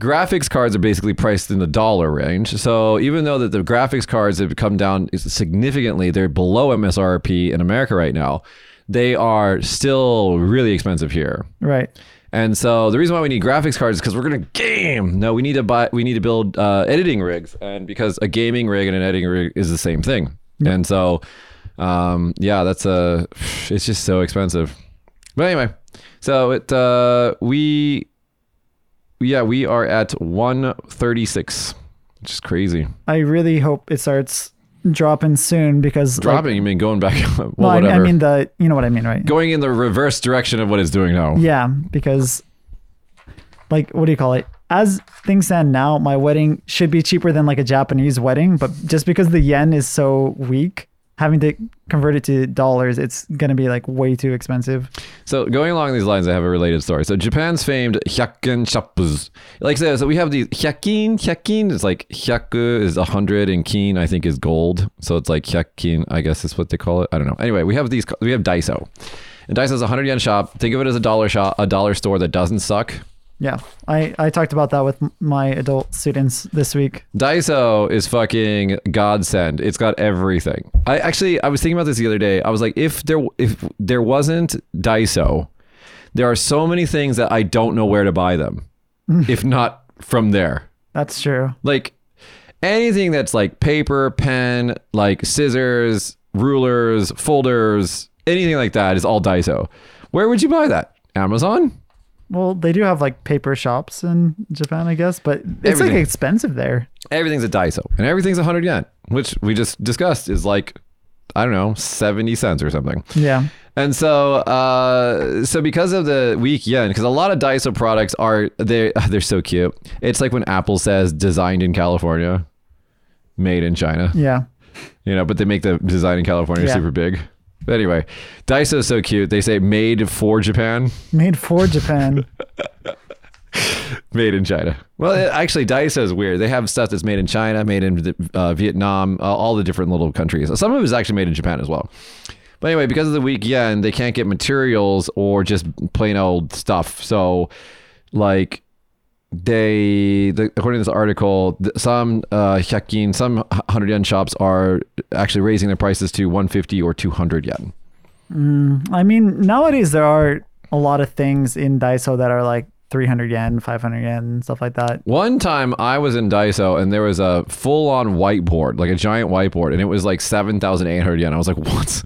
Graphics cards are basically priced in the dollar range. So even though that the graphics cards have come down significantly, they're below MSRP in America right now. They are still really expensive here. Right. And so the reason why we need graphics cards is because we're gonna game. No, we need to buy. We need to build uh, editing rigs, and because a gaming rig and an editing rig is the same thing. And so, um, yeah, that's a. It's just so expensive. But anyway, so it uh, we, yeah, we are at one thirty six, which is crazy. I really hope it starts dropping soon because like- Dropping, you mean going back? well, well, I. I mean the you know what I mean, right? going in the reverse direction of what it's doing now. Yeah, because like what do you call it? As things stand now, my wedding should be cheaper than like a Japanese wedding, but just because the yen is so weak, having to convert it to dollars, it's gonna be like way too expensive. So going along these lines, I have a related story. So Japan's famed hyakken shappus. Like so, so we have these hyakin. Hyakin is like hyaku is a hundred, and kin I think is gold. So it's like hyakin. I guess is what they call it. I don't know. Anyway, we have these. We have Daiso, and Daiso is a hundred yen shop. Think of it as a dollar shop, a dollar store that doesn't suck. Yeah, I I talked about that with my adult students this week. Daiso is fucking godsend. It's got everything. I actually I was thinking about this the other day. I was like, if there if there wasn't Daiso, there are so many things that I don't know where to buy them. if not from there. That's true. Like anything that's like paper, pen, like scissors, rulers, folders, anything like that is all Daiso. Where would you buy that? Amazon? Well, they do have like paper shops in Japan, I guess, but it's Everything. like expensive there. everything's a Daiso and everything's 100 yen, which we just discussed is like, I don't know, 70 cents or something. Yeah. And so, uh, so because of the weak yen, because a lot of Daiso products are they they're so cute. It's like when Apple says designed in California, made in China, Yeah. you know, but they make the design in California Yeah. super big. But anyway, is so cute. They say made for Japan, Made for Japan. made in China. Well, it, actually, Daiso is weird. They have stuff that's made in China, made in uh, Vietnam, uh, all the different little countries. Some of it is actually made in Japan as well. But anyway, because of the weak yen, they can't get materials or just plain old stuff. So, like, they, the, according to this article, some uh, hyakin, some 100 yen shops are actually raising their prices to 150 or 200 yen. I mean, nowadays there are a lot of things in Daiso that are like 300 yen, 500 yen, stuff like that. One time I was in Daiso and there was a full on whiteboard, like a giant whiteboard, and it was like 7,800 yen. I was like, what?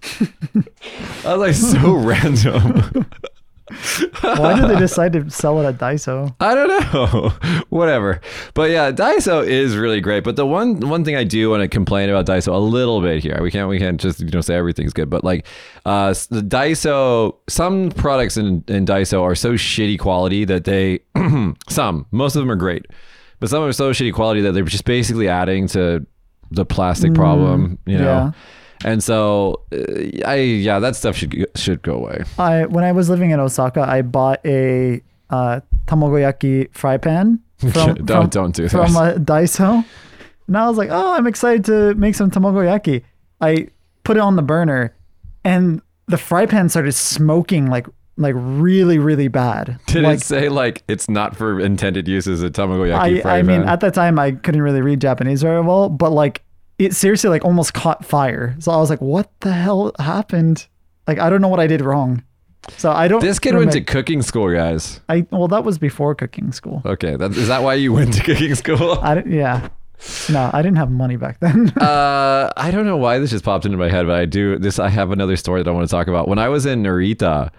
I was like, so random. Why did they decide to sell it at Daiso? I don't know. Whatever. But yeah, Daiso is really great. But the one one thing I do want to complain about Daiso a little bit here. We can't we can't just you know say everything's good, but like uh the Daiso some products in, in Daiso are so shitty quality that they some, most of them are great. But some are so shitty quality that they're just basically adding to the plastic problem, you know. yeah. And so uh, I yeah, that stuff should should go away. I when I was living in Osaka, I bought a uh, tamagoyaki fry pan from Don't- from, don't do from that. uh, Daiso, and I was like, oh, I'm excited to make some tamagoyaki. I put it on the burner, and the fry pan started smoking like like really really bad. Did like, it say like it's not for intended use as a tamagoyaki I, fry I mean, at the time, I couldn't really read Japanese very well, but like it seriously like almost caught fire. So I was like, what the hell happened? Like, I don't know what I did wrong. So I don't. This kid went to cooking school, guys. I well, that was before cooking school. Okay, that, is that why you went to cooking school? I didn't, yeah. No, I didn't have money back then. Uh, I don't know why this just popped into my head, but I do. This I have another story that I want to talk about. When I was in Narita,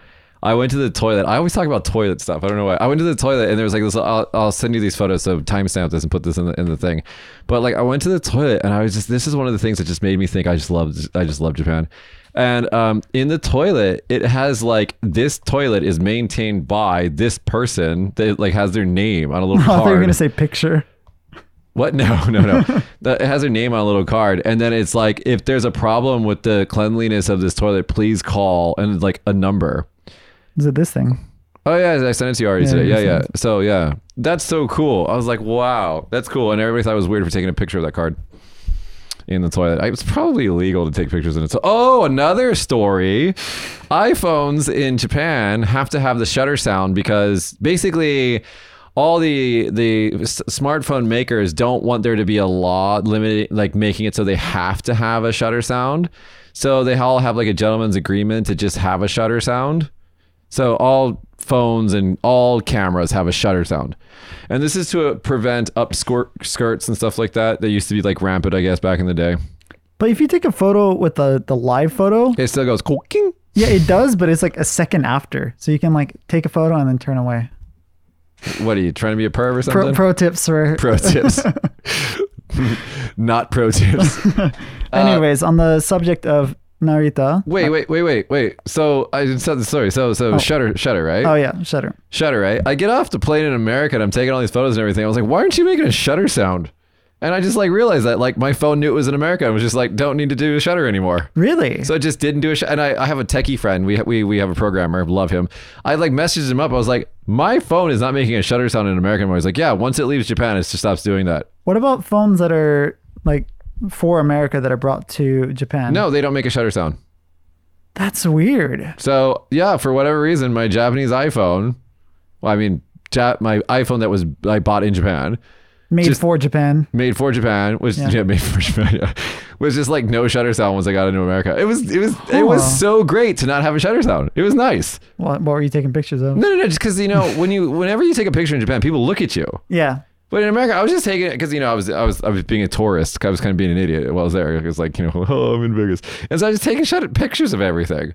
I went to the toilet. I always talk about toilet stuff. I don't know why. I went to the toilet and there was like this. I'll, I'll send you these photos. So timestamp this and put this in the in the thing. But like I went to the toilet and I was just. This is one of the things that just made me think I just love. I just love Japan. And um, in the toilet, it has like this toilet is maintained by this person that like has their name on a little I thought you were gonna say picture. What? No, no, no. It has her name on a little card, and then it's like, if there's a problem with the cleanliness of this toilet, please call and like a number. Is it this thing? Oh yeah, I sent it to you already Yeah, today. Yeah, yeah. So yeah, that's so cool. I was like, wow, that's cool, and everybody thought it was weird for taking a picture of that card. in the toilet. It's probably illegal to take pictures in it. So, oh, another story. iPhones in Japan have to have the shutter sound because basically all the the s- smartphone makers don't want there to be a law limiting like making it so they have to have a shutter sound. So they all have like a gentleman's agreement to just have a shutter sound. So all phones and all cameras have a shutter sound. And this is to uh, prevent up skirt, skirts and stuff like that. That used to be like rampant, I guess, back in the day. But if you take a photo with the the live photo, It still goes king. yeah, it does, but it's like a second after, so you can like take a photo and then turn away. What are you trying to be a perv or Pro, something? pro tips for. Pro tips. Not pro tips. Anyways, on the subject of Narita. Wait, uh, wait, wait, wait, wait. So I just said the story. So so oh. shutter shutter, right? Oh yeah, shutter. Shutter, right? I get off the plane in America and I'm taking all these photos and everything. I was like, why aren't you making a shutter sound? And I just like realized that like my phone knew it was in America. I was just like, don't need to do a shutter anymore. Really? So I just didn't do a shot. And I, I have a techie friend. We, we we have a programmer. Love him. I like messaged him up. I was like, my phone is not making a shutter sound in America anymore. He's like, yeah, once it leaves Japan, it just stops doing that. what about phones that are like for America that are brought to Japan? No, they don't make a shutter sound. That's weird. So yeah, for whatever reason, my Japanese iPhone, well, I mean, ja- my iPhone that was I bought in Japan, Made Just- for Japan. made for Japan, was Yeah. yeah, made for Japan, yeah, was just like no shutter sound once I got into America. It was it was it was so great to not have a shutter sound. It was nice. What, what were you taking pictures of? No, no, no, just because you know when you whenever you take a picture in Japan, people look at you. Yeah. But in America, I was just taking it because you know I was I was I was being a tourist. I was kind of being an idiot while I was there. It was like you know oh I'm in Vegas, and so I was just taking shot at pictures of everything,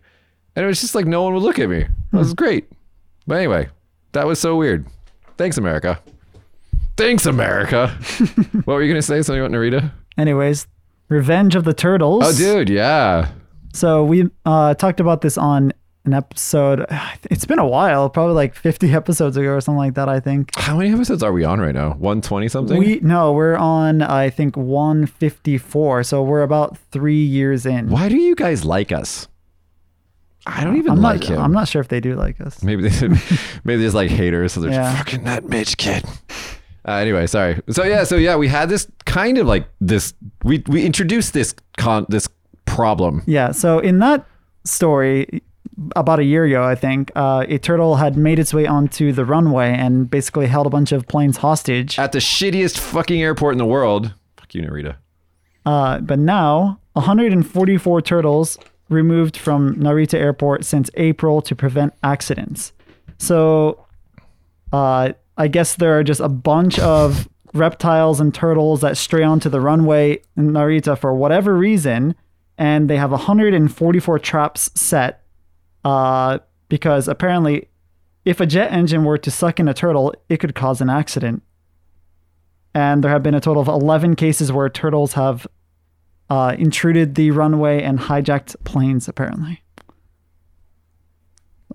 and it was just like no one would look at me. It was great. But anyway, that was so weird. Thanks America. Thanks America. what were you gonna say? Something about Narita? Anyways, Revenge of the Turtles. Oh, dude, yeah. So we uh, talked about this on an episode. It's been a while, probably like 50 episodes ago or something like that. I think. How many episodes are we on right now? One twenty something. We no, we're on I think 154. So we're about three years in. Why do you guys like us? I don't even I'm like not. him. I'm not sure if they do like us. Maybe they maybe there's like haters, so they're Yeah. fucking that Mitch kid. Uh, anyway, sorry. So yeah, so yeah, we had this kind of like this. We we introduced this con this problem. Yeah. So in that story, about a year ago, I think uh, a turtle had made its way onto the runway and basically held a bunch of planes hostage. at the shittiest fucking airport in the world. Fuck you, Narita. Uh, but now, 144 turtles removed from Narita Airport since April to prevent accidents. So, uh, I guess there are just a bunch of reptiles and turtles that stray onto the runway in Narita for whatever reason, and they have 144 traps set. Uh, because apparently, if a jet engine were to suck in a turtle, it could cause an accident. And there have been a total of 11 cases where turtles have uh, intruded the runway and hijacked planes. Apparently,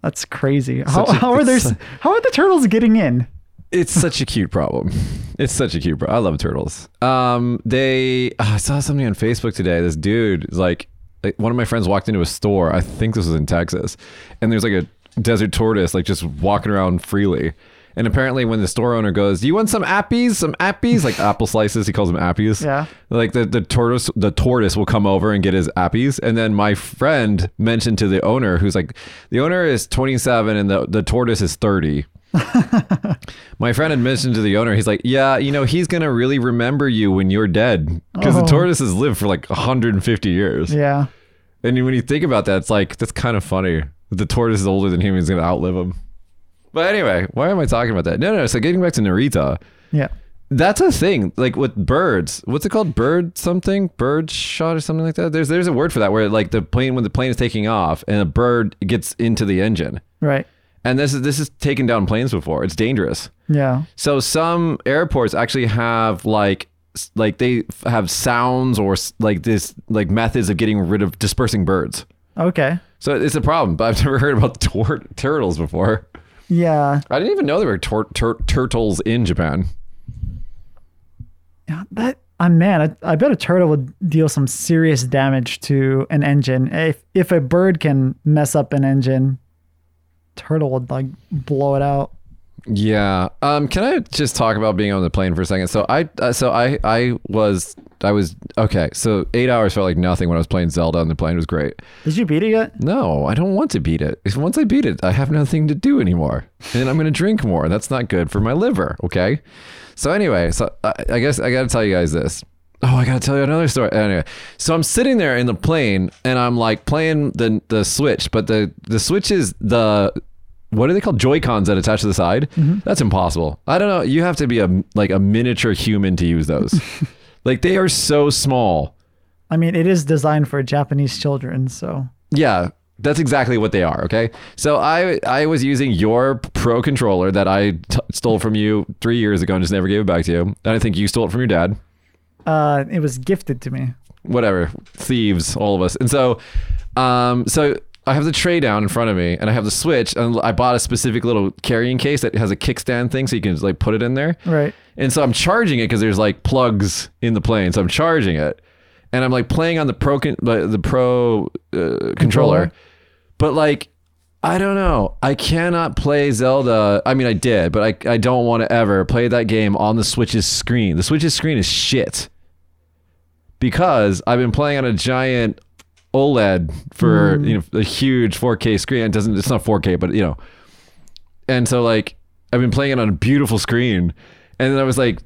that's crazy. How, a- how are there? it's- How are the turtles getting in? It's such a cute problem. It's such a cute. Pro- I love turtles. Um, they. ah, I saw something on Facebook today. This dude is like, like, one of my friends walked into a store. I think this was in Texas, and there's like a desert tortoise like just walking around freely. And apparently, when the store owner goes, "Do you want some appies? Some appies, like apple slices?" He calls them appies. Yeah. Like the, the tortoise, the tortoise will come over and get his appies, and then my friend mentioned to the owner, who's like, the owner is 27 and the the tortoise is 30. My friend had mentioned to the owner, he's like, yeah, you know, he's gonna really remember you when you're dead because Oh. the tortoises live for like 150 years. Yeah. And when you think about that, it's like that's kind of funny. The tortoise is older than him; he's gonna outlive him. But anyway, why am I talking about that? No, no. So getting back to Narita, Yeah. that's a thing. Like with birds, what's it called? Bird something? Bird shot or something like that. There's there's a word for that where like the plane when the plane is taking off and a bird gets into the engine. Right. And this is this is taken down planes before. It's dangerous. Yeah. So some airports actually have like like they have sounds or like this like methods of getting rid of dispersing birds. Okay. So it's a problem. But I've never heard about tor- turtles before. Yeah. I didn't even know there were tor- tur- turtles in Japan. Yeah. That. Uh, man, I, I bet a turtle would deal some serious damage to an engine. If if a bird can mess up an engine, turtle would like blow it out. Yeah. Um. Can I just talk about being on the plane for a second? So I. Uh, so I. I was I was okay. So eight hours felt like nothing when I was playing Zelda on the plane. It was great. Did you beat it yet? No, I don't want to beat it. If once I beat it, I have nothing to do anymore, and I'm going to drink more. That's not good for my liver. Okay. So anyway, so I, I guess I got to tell you guys this. Oh, I got to tell you another story. Anyway, so I'm sitting there in the plane, and I'm like playing the the Switch, but the the Switch is the what are they called? Joy cons that attach to the side? Mm-hmm. That's impossible. I don't know. You have to be a like a miniature human to use those. Like they are so small. I mean, it is designed for Japanese children, so. Yeah that's exactly what they are okay? So i i was using your pro controller that i t- stole from you three years ago and just never gave it back to you and i think you stole it from your dad uh, it was gifted to me. whatever thieves all of us and so um so i have the tray down in front of me and i have the switch and i bought a specific little carrying case that has a kickstand thing so you can just like put it in there Right. and so i'm charging it because there's like plugs in the plane so i'm charging it and i'm like playing on the pro con- the the pro uh, controller but like I don't know. I cannot play Zelda. I mean, I did, but I, I don't want to ever play that game on the Switch's screen. The Switch's screen is shit because I've been playing on a giant OLED for mm. you know a huge 4K screen. It doesn't. It's not 4K, but you know. And so like I've been playing it on a beautiful screen, and then I was like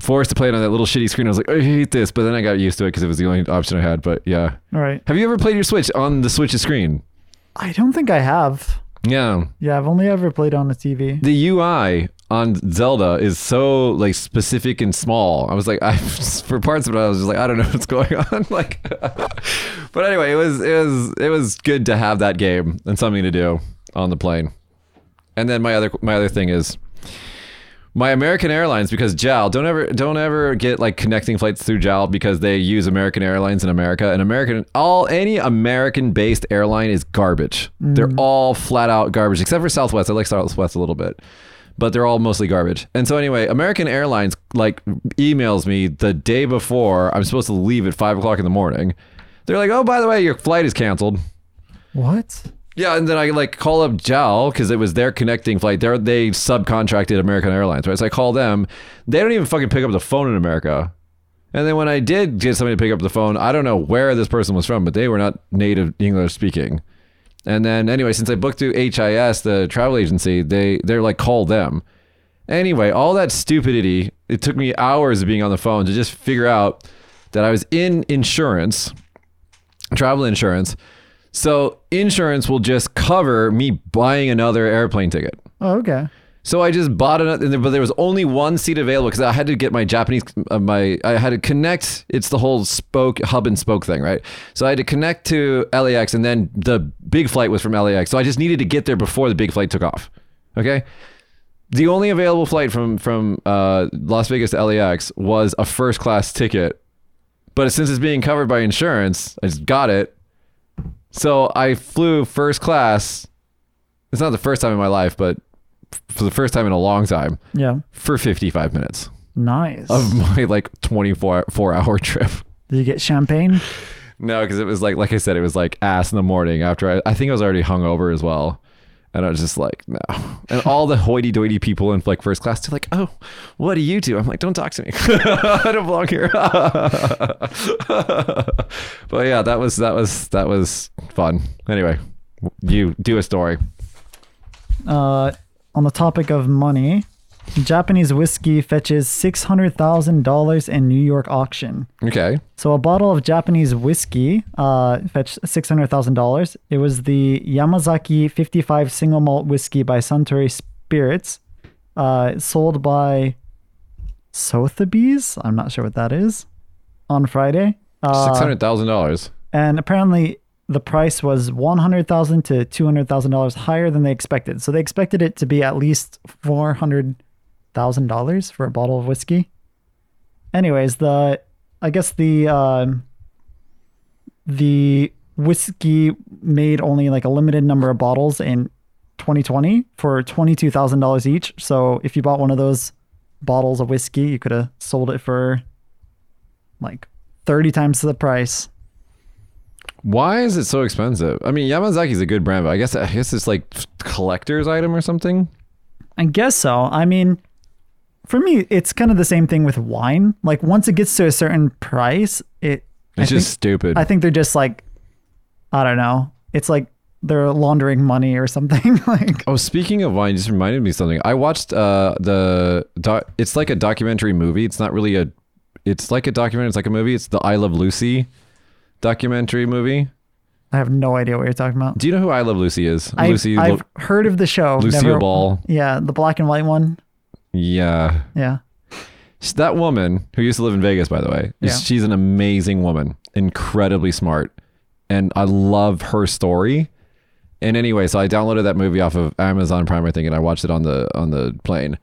forced to play it on that little shitty screen. I was like, I hate this, but then I got used to it because it was the only option I had. But yeah, All right. have you ever played your Switch on the Switch's screen? I don't think I have. Yeah. Yeah, I've only ever played on a TV. the UI on Zelda is so like specific and small. I was like, I for parts of it, I was just like, I don't know what's going on. like, but anyway, it was it was it was good to have that game and something to do on the plane. And then my other my other thing is my American Airlines because JAL don't ever don't ever get like connecting flights through JAL because they use American Airlines in America and American all any American based airline is garbage. They're mm. all flat out garbage except for Southwest. I like Southwest a little bit. But they're all mostly garbage. And so anyway, American Airlines like emails me the day before I'm supposed to leave at five o'clock in the morning. They're like, "Oh, by the way, your flight is canceled." What? Yeah, and then I like call up JAL because it was their connecting flight. They they subcontracted American Airlines, right? So I call them. They don't even fucking pick up the phone in America. And then when I did get somebody to pick up the phone, I don't know where this person was from, but they were not native English speaking. And then anyway, since I booked through HIS, the travel agency, they they're like call them. Anyway, all that stupidity. It took me hours of being on the phone to just figure out that I was in insurance, travel insurance. So insurance will just cover me buying another airplane ticket. Oh, okay. So I just bought it, but there was only one seat available because I had to get my Japanese, uh, my I had to connect. It's the whole spoke hub and spoke thing, right? So I had to connect to LAX, and then the big flight was from LAX. So I just needed to get there before the big flight took off. Okay. The only available flight from from uh, Las Vegas to LAX was a first class ticket, but since it's being covered by insurance, I just got it. So I flew first class. It's not the first time in my life, but for the first time in a long time Yeah. for 55 minutes Nice. of my like 24 four hour trip. Did you get champagne? No, because it was like, like I said, it was like ass in the morning after I, I think I was already hungover as well. And I was just like, no. And all the hoity toity people in like first class, they're like, oh, what do you do? I'm like, don't talk to me. I don't belong here. but yeah, that was, that was, that was fun. Anyway, you do a story. Uh, on the topic of money, Japanese whiskey fetches six hundred thousand dollars in New York auction. Okay. So a bottle of Japanese whiskey uh, fetched six hundred thousand dollars. It was the Yamazaki fifty five single malt whiskey by Suntory Spirits, uh, sold by Sotheby's. I'm not sure what that is. On Friday, uh, $600,000. and apparently the price was one hundred thousand to two hundred thousand dollars higher than they expected. So they expected it to be at least four hundred thousand dollars for a bottle of whiskey. Anyways, the I guess the um the whiskey made only like a limited number of bottles in 2020 for twenty two thousand dollars each. So if you bought one of those bottles of whiskey, you could have sold it for like thirty times the price. Why is it so expensive? I mean, Yamazaki's a good brand, but I guess I guess it's like collector's item or something. I guess so. I mean, for me, it's kind of the same thing with wine. Like once it gets to a certain price, it I It's just think, stupid. I think they're just like I don't know. It's like they're laundering money or something. like Oh, speaking of wine, just reminded me of something. I watched uh the doc- it's like a documentary movie. It's not really a it's like a documentary, it's like a movie. It's the I Love Lucy documentary movie. I have no idea what you're talking about. Do you know who I Love Lucy is? I've, Lucy I've heard of the show. Lucille never- Ball. Yeah, the black and white one. Yeah. Yeah. Sh- That woman who used to live in Vegas, by the way, Yeah. she's an amazing woman, incredibly smart, and I love her story. And anyway, so I downloaded that movie off of Amazon Prime, I think, and I watched it on the on the plane.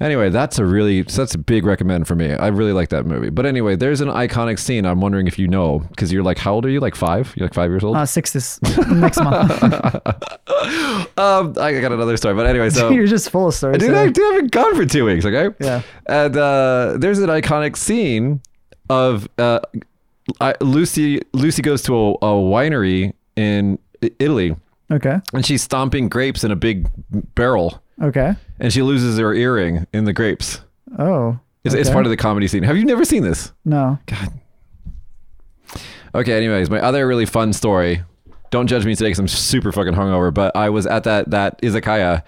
Anyway, that's a really that's a big recommend for me. I really like that movie. But anyway, there's an iconic scene. I'm wondering if you know because you're like, how old are you? Like five? You're like five years old. Uh, six this next month. um, I got another story, but anyway, so You're just full of stories. Dude. I dude, been gone for two weeks, okay? Yeah. And uh, there's an iconic scene of uh, I, Lucy. Lucy goes to a, a winery in Italy, Okay. and she's stomping grapes in a big barrel, Okay. And she loses her earring in the grapes. Oh. It's, it's part of the comedy scene. Have you never seen this? No. God. Okay. Anyways, my other really fun story. Don't judge me today because I'm super fucking hungover. But I was at that that izakaya,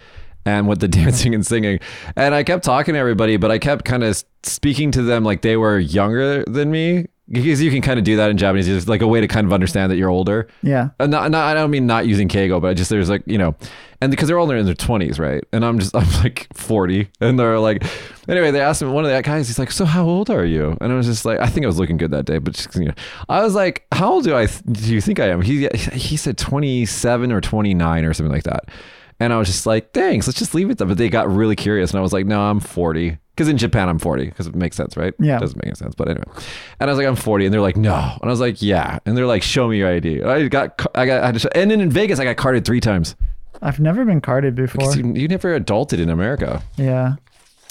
and with the dancing and singing, and I kept talking to everybody, but I kept kind of speaking to them like they were younger than me because you can kind of do that in Japanese. It's like a way to kind of understand that you're older. Yeah. Uh, not, not, I don't mean not using Keigo, but just there's like, you know, and because they're older in their 20s, right? And I'm just, I'm like 40. And they're like, anyway, they asked me, one of the guys, he's like, so how old are you? And I was just like, I think I was looking good that day, but just, you know, I was like, how old do I, th- do you think I am? He, he said 27 or 29 or something like that. And I was just like, thanks, let's just leave it there. But they got really curious. And I was like, no, I'm 40. Because in Japan, I'm 40. Because it makes sense, right? Yeah. It doesn't make any sense. But anyway. And I was like, I'm 40. And they're like, no. And I was like, yeah. And they're like, show me your ID. And I got, I got, I show, and then in Vegas, I got carded three times. I've never been carded before. You, you never adulted in America. Yeah.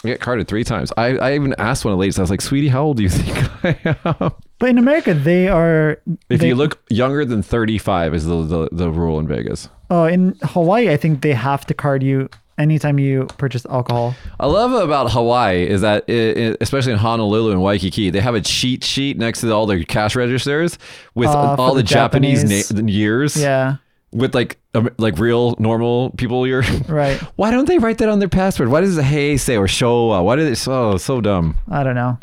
I get carded three times. I, I even asked one of the ladies, I was like, sweetie, how old do you think I am? But in America, they are. If they, you look younger than 35 is the, the, the rule in Vegas. Oh, in Hawaii, I think they have to card you anytime you purchase alcohol. I love about Hawaii is that, i i especially in Honolulu and Waikiki, they have a cheat sheet next to all their cash registers with Uh, all the, the Japanese, Japanese- na- years. Yeah. With like um, like real normal people you're Right. Why don't they write that on their password Why does Heisei or Showa? Why did it so so dumb? I don't know.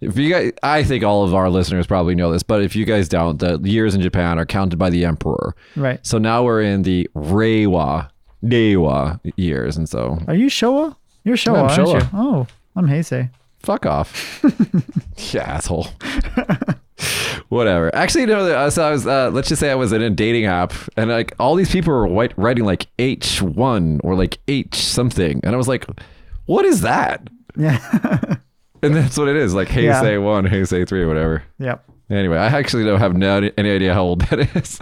If you guys, I think all of our listeners probably know this, but if you guys don't, the years in Japan are counted by the emperor. Right. So now we're in the Reiwa, Reiwa years, and so Are you Showa? You're Showa, I'm aren't Showa. you? Oh, I'm Heisei. fuck off. yeah, asshole. Whatever. Actually, no. uh, So I was. Uh, let's just say I was in a dating app, and like all these people were white, writing like H one or like H something, and I was like, "What is that?" Yeah. And that's what it is. Like Hey Yeah. say one, Heisei three, whatever. yep. Anyway, I actually don't have no, any idea how old that is.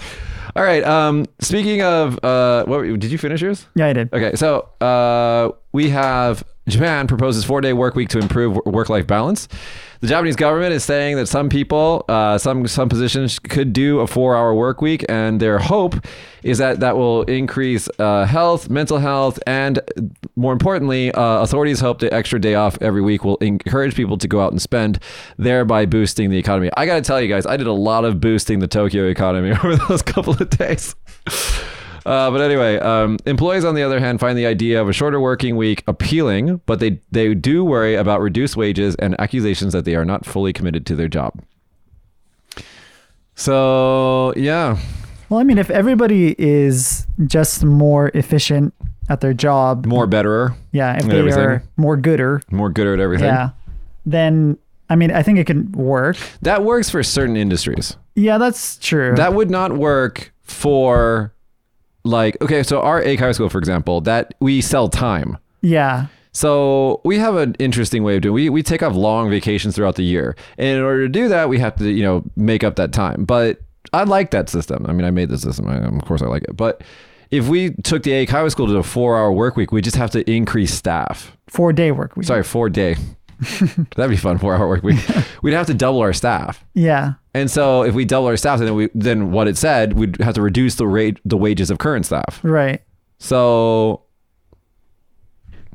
All right. Um, speaking of, uh, what did you finish yours? Yeah, I did. Okay, so uh, we have Japan proposes four day work week to improve work life balance. The Japanese government is saying that some people, uh, some some positions could do a four hour work week, and their hope is that that will increase uh, health, mental health, and more importantly, uh, authorities hope the extra day off every week will encourage people to go out and spend, thereby boosting the economy. I got to tell you guys, I did a lot of boosting the Tokyo economy over those couple of days. Uh, but anyway, um, employees, on the other hand, find the idea of a shorter working week appealing, but they, they do worry about reduced wages and accusations that they are not fully committed to their job. So, yeah. Well, I mean, if everybody is just more efficient at their job, More betterer, yeah, if they everything. are more gooder, more gooder at everything. yeah, then I mean, I think it can work. That works for certain industries. Yeah, that's true. That would not work for, like, okay, so our Eikai school, for example, that we sell time. yeah, So we have an interesting way of doing. We we take off long vacations throughout the year, and in order to do that, we have to you know make up that time. But I like that system. I mean, I made the system. I, of course, I like it. But if we took the Eikaiwa school to a four-hour work week, we just have to increase staff. four day work week. Sorry, four day. That'd be fun. Four-hour work week. We'd have to double our staff. Yeah, And so if we double our staff, then we then what it said, we'd have to reduce the rate the wages of current staff. right. So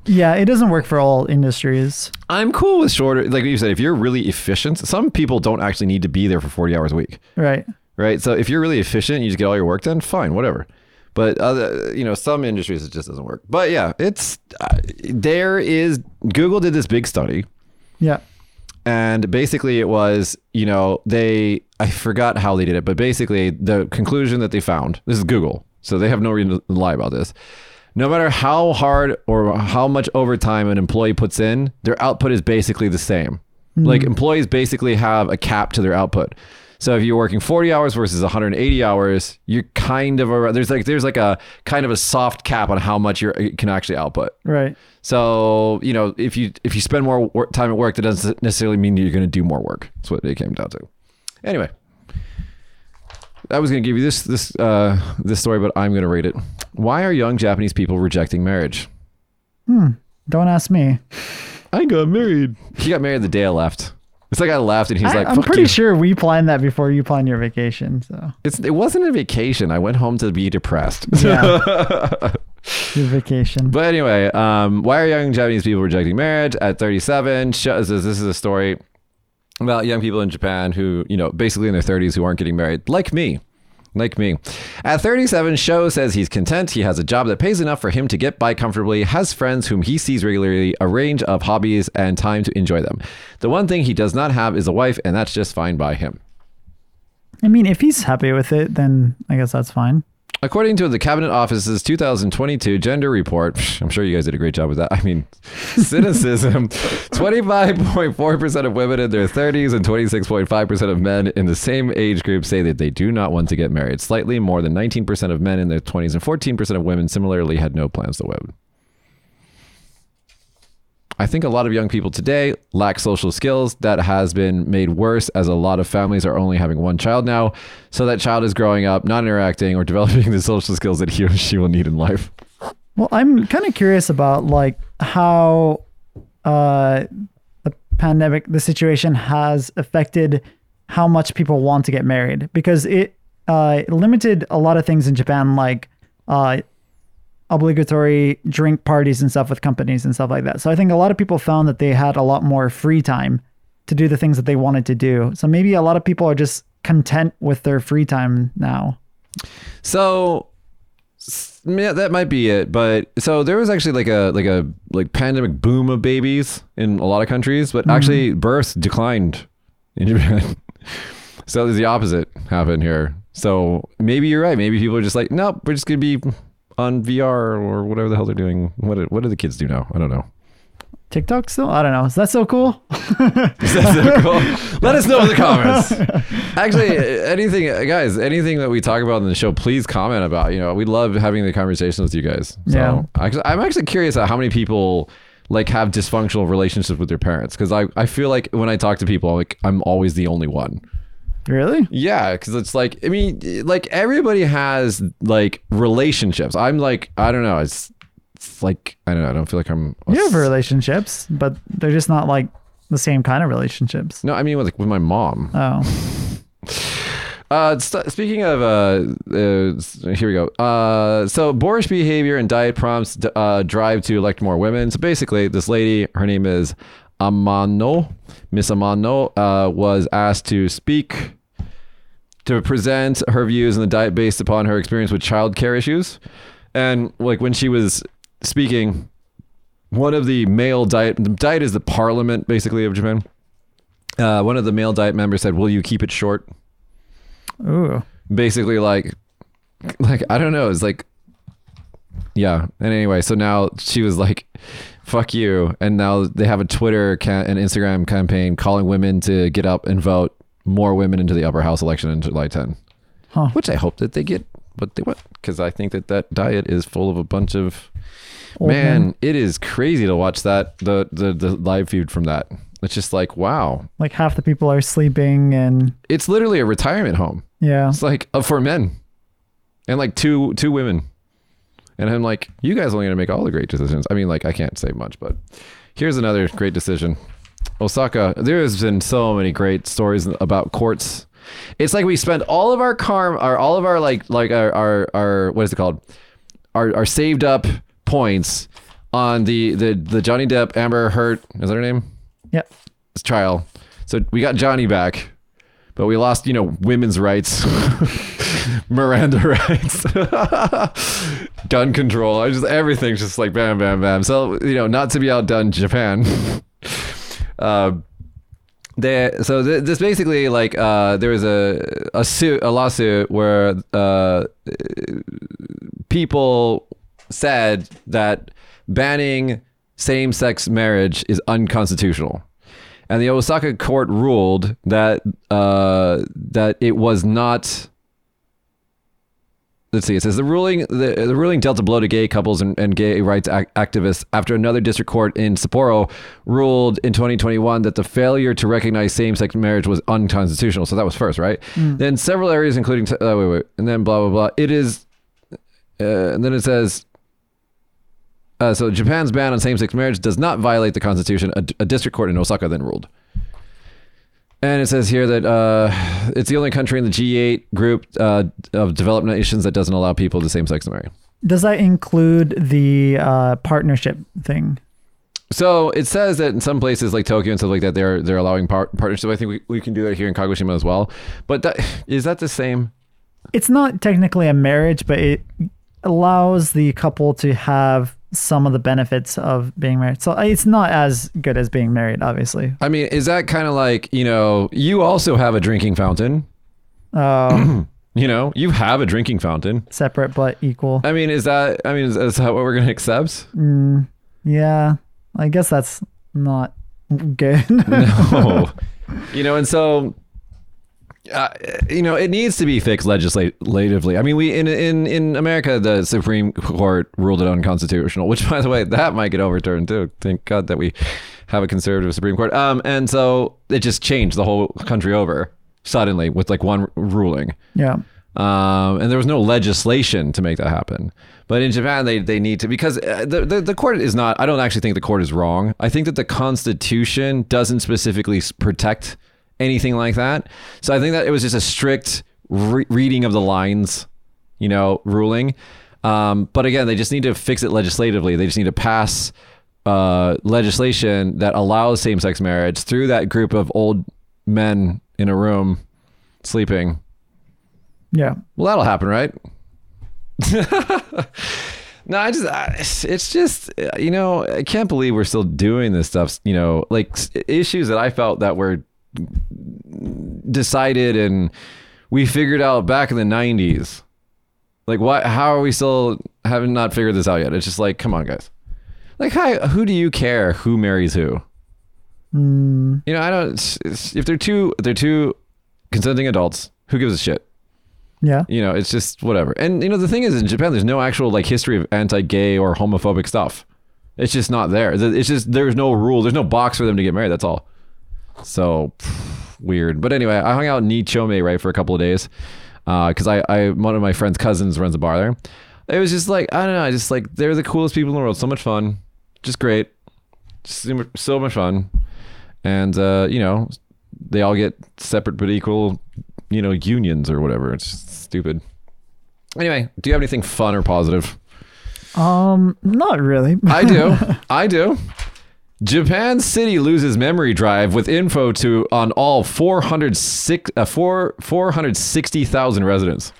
Yeah, it doesn't work for all industries. I'm cool with shorter. Like you said, if you're really efficient, some people don't actually need to be there for 40 hours a week, Right. right? So if you're really efficient, you just get all your work done. Fine, whatever. But other, you know, some industries it just doesn't work. But yeah, it's uh, there is Google did this big study, Yeah. And basically it was you know they I forgot how they did it, but basically the conclusion that they found this is Google, so they have no reason to lie about this. No matter how hard or how much overtime an employee puts in, their output is basically the same. Like hmm. employees basically have a cap to their output. So if you're working 40 hours versus 180 hours, you're kind of around, there's like there's like a kind of a soft cap on how much you can actually output. Right. So you know, if you if you spend more work, time at work, that doesn't necessarily mean you're going to do more work. That's what it came down to. Anyway, I was going to give you this this uh, this story, but I'm going to read it. Why are young Japanese people rejecting marriage? Hmm. Don't ask me. I got married. He got married the day I left. It's like I laughed and he's I, like, I'm "Fuck pretty you." sure we planned that before you planned your vacation. So It's, it wasn't a vacation. I went home to be depressed. yeah, your vacation. But anyway, um, why are young Japanese people rejecting marriage at 37? Shows this is a story about young people in Japan who, you know, basically in their 30s who aren't getting married, like me. Like me. At 37, Sho says he's content. He has a job that pays enough for him to get by comfortably, has friends whom he sees regularly, a range of hobbies, and time to enjoy them. The one thing he does not have is a wife, and that's just fine by him. I mean, if he's happy with it, then I guess that's fine. According to the Cabinet Office's 2022 gender report, I'm sure you guys did a great job with that. I mean, cynicism 25.4% of women in their 30s and 26.5% of men in the same age group say that they do not want to get married. Slightly more than 19% of men in their 20s and 14% of women similarly had no plans to wed. I think a lot of young people today lack social skills. That has been made worse as a lot of families are only having one child now. So that child is growing up, not interacting or developing the social skills that he or she will need in life. Well, I'm kind of curious about like how uh, the pandemic, the situation has affected how much people want to get married because it uh, limited a lot of things in Japan, like uh, obligatory drink parties and stuff with companies and stuff like that. So I think a lot of people found that they had a lot more free time to do the things that they wanted to do. So maybe a lot of people are just content with their free time now. So yeah, that might be it. But so there was actually like a like a like pandemic boom of babies in a lot of countries, but mm-hmm. actually births declined in Japan. so there's the opposite happened here. So maybe you're right. Maybe people are just like, nope, we're just gonna be on VR or whatever the hell they're doing. What do, what do the kids do now? I don't know. TikTok still? I don't know. Is that so cool? Is that so cool? Let us know in the comments. Actually, anything, guys, anything that we talk about in the show, please comment about. You know, we love having the conversations with you guys. So, Yeah. I'm actually curious at how many people like have dysfunctional relationships with their parents because I, I feel like when I talk to people, like I'm always the only one. Really? Yeah, because it's like I mean, like everybody has like relationships. I'm like I don't know. It's, it's like I don't know. I don't feel like I'm. You have relationships, but they're just not like the same kind of relationships. No, I mean with like with my mom. Oh, Uh, st- speaking of, uh, uh, here we go. Uh, so boorish behavior and diet prompts d- uh, drive to elect more women. So basically, this lady, her name is Amano, Miss Amano, uh, was asked to speak to present her views on the diet based upon her experience with childcare issues. And like when she was speaking, one of the male diet, the diet is the parliament basically of Japan. Uh, one of the male diet members said, "Will you keep it short?" ooh, basically like like I don't know, it's like yeah. And anyway, so now she was like fuck you and now they have a Twitter ca- and Instagram campaign calling women to get up and vote more women into the upper house election in July 10. Huh. Which I hope that they get but they want cuz I think that that diet is full of a bunch of Old man, men. it is crazy to watch that the, the the live feed from that. It's just like wow. like half the people are sleeping, and It's literally a retirement home. yeah, It's like uh, for men, and like two two women, and I'm like, you guys only gonna make all the great decisions. I mean, like I can't say much, but here's another great decision. Osaka. There has been so many great stories about courts. It's like we spent all of our karma, our all of our like like our our, our what is it called, our our saved up points on the the the Johnny Depp Amber Heard is that her name? Yep. It's trial. So we got Johnny back, but we lost, you know, women's rights, Miranda rights, gun control. I just everything's just like bam, bam, bam. So you know, not to be outdone, Japan. uh, they so th- this basically like uh, there was a a suit a lawsuit where uh, people said that banning same-sex marriage is unconstitutional and the Osaka court ruled that uh, that it was not. Let's see. It says the ruling the, the ruling dealt a blow to gay couples and, and gay rights ac- activists after another district court in Sapporo ruled in 2021 that the failure to recognize same-sex marriage was unconstitutional. So that was first, right? Then several areas, including t- uh, wait, wait, and then blah blah blah. It is, uh, and then it says uh, so Japan's ban on same-sex marriage does not violate the constitution. A, a district court in Osaka then ruled. And it says here that uh, it's the only country in the G8 group uh, of developed nations that doesn't allow people the same sex to marry. Does that include the uh, partnership thing? So it says that in some places like Tokyo and stuff like that, they're they're allowing par- partnership. I think we, we can do that here in Kagoshima as well. But that, is that the same? It's not technically a marriage, but it allows the couple to have some of the benefits of being married. So it's not as good as being married, obviously. I mean, is that kind of like you know you also have a drinking fountain? Uh, You know, you have a drinking fountain. separate but equal. I mean, is that? I mean, is, is that what we're going to accept? Yeah, I guess that's not good. No. you know, and so. Uh, you know, it needs to be fixed legislatively. I mean, we in in in America, the Supreme Court ruled it unconstitutional. Which, by the way, that might get overturned too. Thank God that we have a conservative Supreme Court. Um, and so it just changed the whole country over suddenly with like one ruling. yeah. um, and there was no legislation to make that happen. But in Japan, they, they need to because uh, the, the the court is not. I don't actually think the court is wrong. I think that the Constitution doesn't specifically protect anything like that. So I think that it was just a strict re- reading of the lines, you know, ruling. Um, but again, they just need to fix it legislatively. They just need to pass uh, legislation that allows same-sex marriage through that group of old men in a room sleeping. Yeah. Well, that'll happen, right? no, I just, I, it's just, you know, I can't believe we're still doing this stuff. You know, like issues that I felt that were decided and we figured out back in the 90s. Like, what, how are we still haven't not figured this out yet? It's just like, come on, guys. Like, hi, who do you care who marries who? Hmm. You know, I don't, it's- it's- if they're two, if they're two consenting adults, who gives a shit? Yeah. you know it's just whatever and you know the thing is in japan there's no actual like history of anti-gay or homophobic stuff it's just not there it's just there's no rule there's no box for them to get married that's all so pff, weird. But anyway i hung out in nichome right for a couple of days because I, I one of my friend's cousins runs a bar there. It was just like i don't know i just like they're the coolest people in the world. So much fun. Just great. So so much fun. And uh, you know they all get separate but equal you know unions or whatever. It's stupid. Anyway do you have anything fun or positive? Um, not really. i do. I do japan city loses memory drive with info to on all 406 uh, 4 460000 residents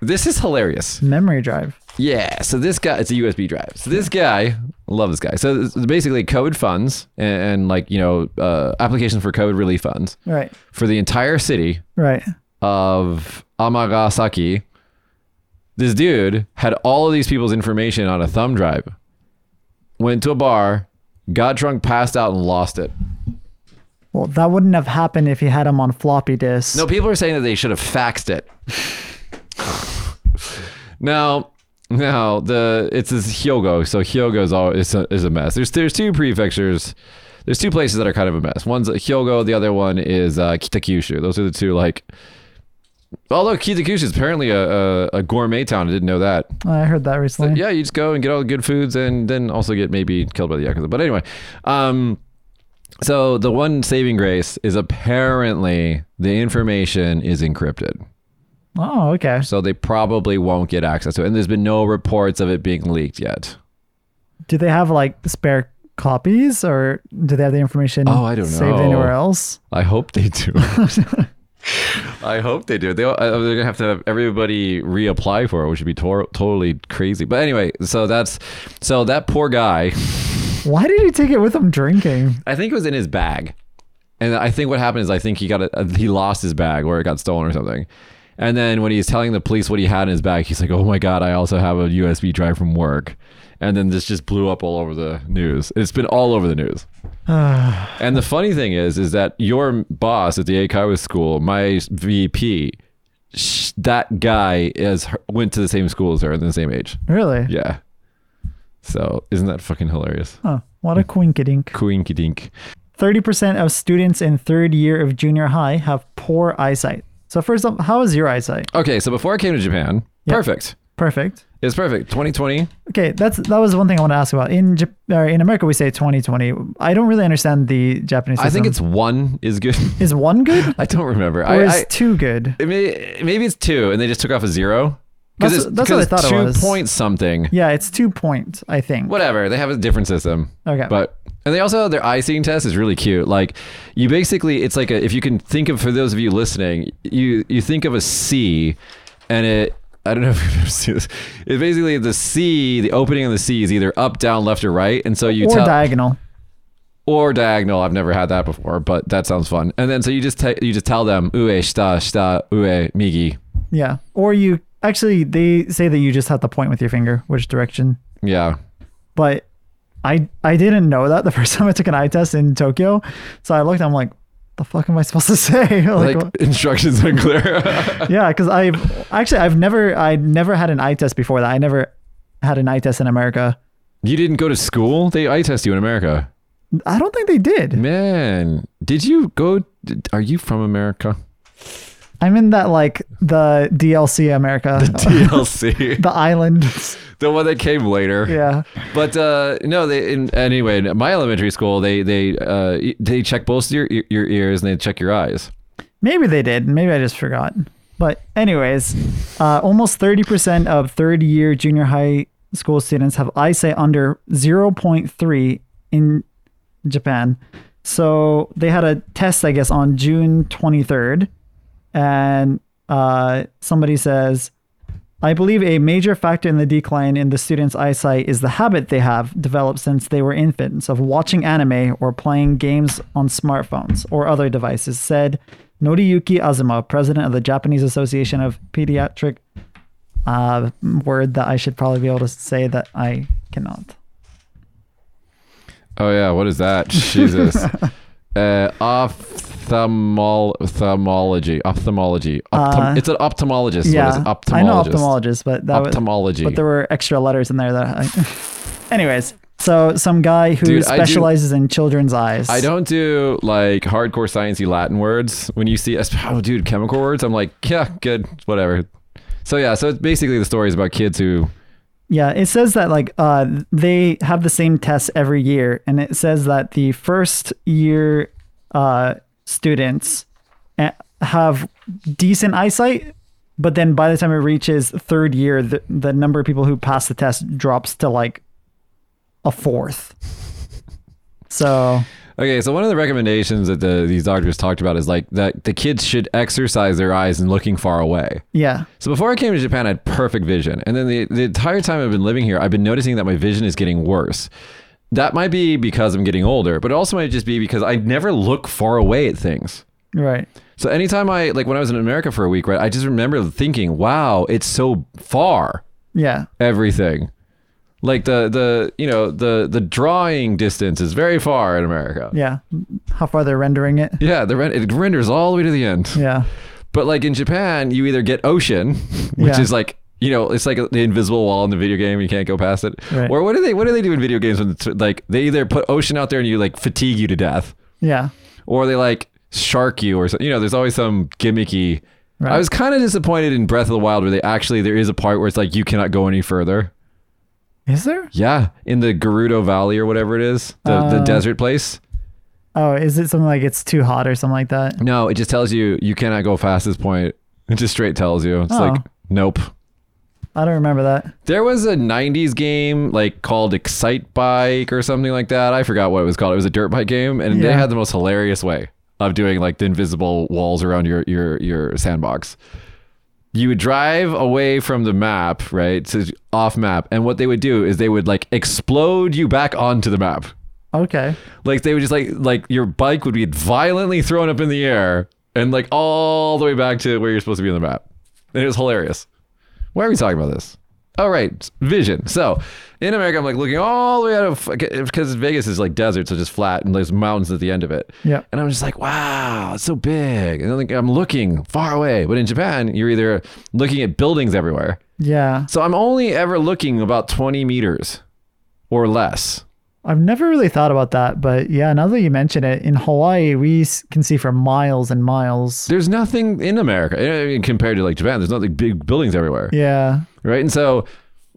this is hilarious Memory drive. yeah. So this guy, it's a USB drive. So this guy, I love this guy. So basically COVID funds and, and like, you know, uh, applications for COVID relief funds Right. for the entire city Right. of Amagasaki. This dude had all of these people's information on a thumb drive, went to a bar, got drunk, passed out, and lost it. Well, that wouldn't have happened if you had them on floppy disks. No, people are saying that they should have faxed it. now, now the it's this Hyogo, so Hyogo's all is a, is a mess. There's there's two prefectures. There's two places that are kind of a mess. One's Hyogo, the other one is uh, Kitakyushu. Those are the two like. Although Kitakyushu is apparently a, a, a gourmet town, I didn't know that. I heard that recently. Yeah, you just go and get all the good foods, and then also get maybe killed by the yakuza. But anyway, um, so the one saving grace is apparently the information is encrypted, Oh, okay. so they probably won't get access to it. And there's been no reports of it being leaked yet. do they have like spare copies or do they have the information Oh, I don't saved know. anywhere else? I hope they do. I hope they do. They, uh, they're gonna have to have everybody reapply for it, which would be totally crazy. But anyway, so that's so that poor guy. Why did he take it with him drinking? I think it was in his bag, and I think what happened is I think he got a, he lost his bag or it got stolen or something. And then when he's telling the police what he had in his bag, he's like, "Oh my god, I also have a USB drive from work." And then this just blew up all over the news. It's been all over the news. And the funny thing is, is that your boss at the Aikawa school, my VP, sh- that guy is went to the same school as her, and the same age. Really? Yeah. So isn't that fucking hilarious? Huh. What a quinkydink. Quinky dink. 30% of students in third year of junior high have poor eyesight. So first up, how is your eyesight? Okay, so before I came to Japan, Yeah. perfect. Perfect. It's perfect. 2020. Okay, that's that was one thing I want to ask about. In Jap- or in America, we say 2020. I don't really understand the Japanese. I think it's one is good. is one good I don't remember. or I, is I two good? it may, maybe it's two, and they just took off a zero. That's- it's, that's what I thought it was. two was. point something. Yeah, it's two point. I think. Whatever. They have a different system. Okay. But and they also their eye seeing test is really cute. Like you basically it's like a if you can think of for those of you listening, you you think of a C and it I don't know if you've ever seen this. It's basically the C, the opening of the C is either up, down, left, or right. And so you or tell diagonal. or diagonal. I've never had that before, but that sounds fun. And then so you just te- you just tell them ue shita shita ue migi. Yeah. Or you actually they say that you just have to point with your finger which direction. Yeah. But I I didn't know that the first time I took an eye test in Tokyo. So I looked. I'm like, the fuck am I supposed to say? like, Like instructions unclear. yeah, because I've actually I've never I never had an eye test before that. I never had an eye test in America. you didn't go to school? They eye test you in America. I don't think they did. Man, did you go? Are you from America? I'm in that like the DLC America, The DLC. the island. the one that came later. yeah. But uh, no, they in, anyway. In my elementary school, they they uh, they check both your your ears and they check your eyes. Maybe they did. Maybe I just forgot. But anyways, uh, almost 30% of third year junior high school students have eyesight under 0.3 in Japan. So they had a test, I guess, on June 23rd. And uh, somebody says, I believe a major factor in the decline in the students' eyesight is the habit they have developed since they were infants of watching anime or playing games on smartphones or other devices, said Noriyuki Azuma, president of the Japanese Association of Pediatric. Uh, word that I should probably be able to say that I cannot. Oh yeah, what is that? Jesus. Uh, ophthalmol- ophthalmology, ophthalmology. Uh, it's an ophthalmologist. yeah, it? ophthalmologist? I know ophthalmologist, but that was, Ophthalmology. but there were extra letters in there that. I, anyways, so some guy who Dude, I do- specializes in children's eyes. I don't do like hardcore sciencey Latin words. When you see, oh, dude, chemical words, I'm like, yeah, good, whatever. So yeah, so it's basically the story is about kids who. Yeah, it says that like uh, they have the same tests every year, and it says that the first year uh, students eh, have decent eyesight, but then by the time it reaches third year, the, the number of people who pass the test drops to like a fourth. So Okay, so one of the recommendations that the, these doctors talked about is like that the kids should exercise their eyes and looking far away. yeah, So before I came to Japan, I had perfect vision, and then the the entire time I've been living here, I've been noticing that my vision is getting worse. That might be because I'm getting older, but it also might just be because I never look far away at things. right. So anytime I like when I was in America for a week, right, I just remember thinking, "Wow, it's so far." Yeah, Everything, like the the you know the the drawing distance is very far in America. yeah. How far they're rendering it? Yeah, the ren- it renders all the way to the end. Yeah, But like in Japan, you either get ocean, which Yeah. is like you know it's like the invisible wall in the video game. You can't go past it. Right. Or what do they what do they do in video games when it's, like they either put ocean out there and you like fatigue you to death, yeah. or they like shark you or something. You know, there's always some gimmicky. Right. I was kind of disappointed in Breath of the Wild where they actually there is a part where it's like you cannot go any further. Is there? Yeah, in the Gerudo Valley or whatever it is, the the Uh. desert place. Oh, is it something like it's too hot or something like that? No, it just tells you you cannot go past this point. It just straight tells you. It's Oh. like nope. I don't remember that. There was a 90s game like called Excitebike or something like that. I forgot what it was called. It was a dirt bike game and they had the most hilarious way of doing like the invisible walls around your your your sandbox. You would drive away from the map, right? To off map. And what they would do is they would like explode you back onto the map. Okay. Like they would just like like your bike would be violently thrown up in the air and like all the way back to where you're supposed to be on the map. And it was hilarious. Why are we talking about this? Oh right, vision. So in America, I'm like looking all the way out of because Vegas is like desert, so just flat, and there's mountains at the end of it. Yeah. And I'm just like, wow, it's so big. And I'm, like, I'm looking far away. But in Japan, you're either looking at buildings everywhere. Yeah. So I'm only ever looking about 20 meters or less. I've never really thought about that, but yeah, now that you mention it, in Hawaii, we can see for miles and miles. There's nothing in America I mean, compared to like Japan. There's not like big buildings everywhere, Yeah. right? And so,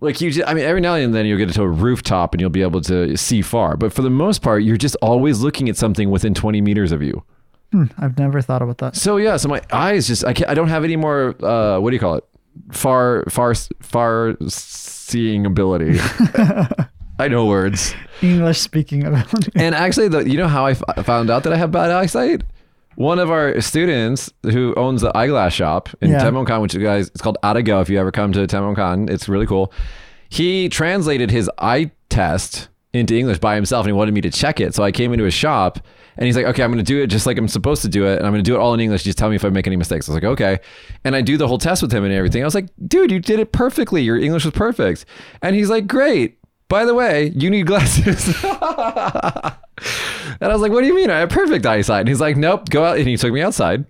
like you, just, I mean, every now and then you'll get to a rooftop and you'll be able to see far. But for the most part, you're just always looking at something within 20 meters of you. Hmm, I've never thought about that. So yeah, so my eyes just I can't, I don't have any more. Uh, what do you call it? Far, far, far seeing ability. I know words. English speaking ability. And actually, the, you know how I f- found out that I have bad eyesight? One of our students who owns the eyeglass shop in Yeah. Tenmonkan, which you guys, it's called Atago. If you ever come to Tenmonkan, it's really cool. He translated his eye test into English by himself and he wanted me to check it. So I came into his shop and he's like, okay, I'm going to do it just like I'm supposed to do it. And I'm going to do it all in English. Just tell me if I make any mistakes. I was like, okay. And I do the whole test with him and everything. I was like, dude, you did it perfectly. Your English was perfect. And he's like, great. By the way, you need glasses. and I was like, what do you mean? I have perfect eyesight. And he's like, nope, go out. And he took me outside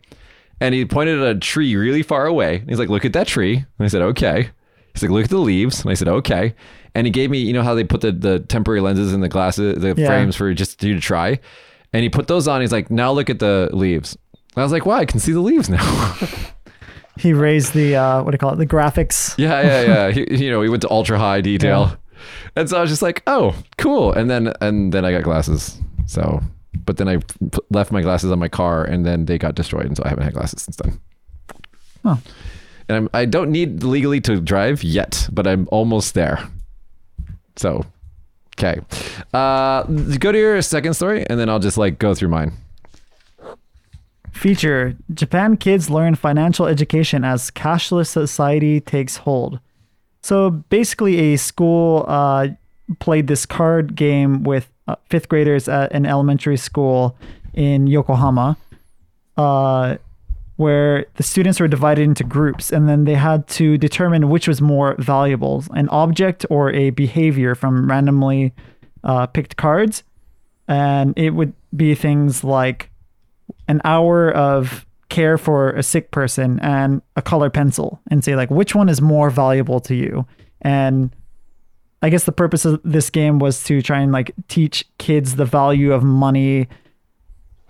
and he pointed at a tree really far away. And he's like, look at that tree. And I said, okay. He's like, look at the leaves. And I said, okay. And he gave me, you know how they put the, the temporary lenses in the glasses, the Yeah. frames for just you to try. And he put those on. He's like, now look at the leaves. I was like, wow, I can see the leaves now. He raised the uh, what do you call it? The graphics. yeah, yeah, yeah. He, you know, he went to ultra high detail. And so I was just like, oh, cool. And then, and then I got glasses. So, but then I left my glasses on my car and then they got destroyed. And so I haven't had glasses since then. Huh. And I'm, I don't need legally to drive yet, but I'm almost there. So, okay. Uh, go to your second story and then I'll just like go through mine. Feature Japan kids learn financial education as cashless society takes hold. So basically, a school uh, played this card game with uh, fifth graders at an elementary school in Yokohama, uh, where the students were divided into groups and then they had to determine which was more valuable an object or a behavior from randomly uh, picked cards. And it would be things like an hour of care for a sick person and a color pencil and say like which one is more valuable to you? And i guess the purpose of this game was to try and like teach kids the value of money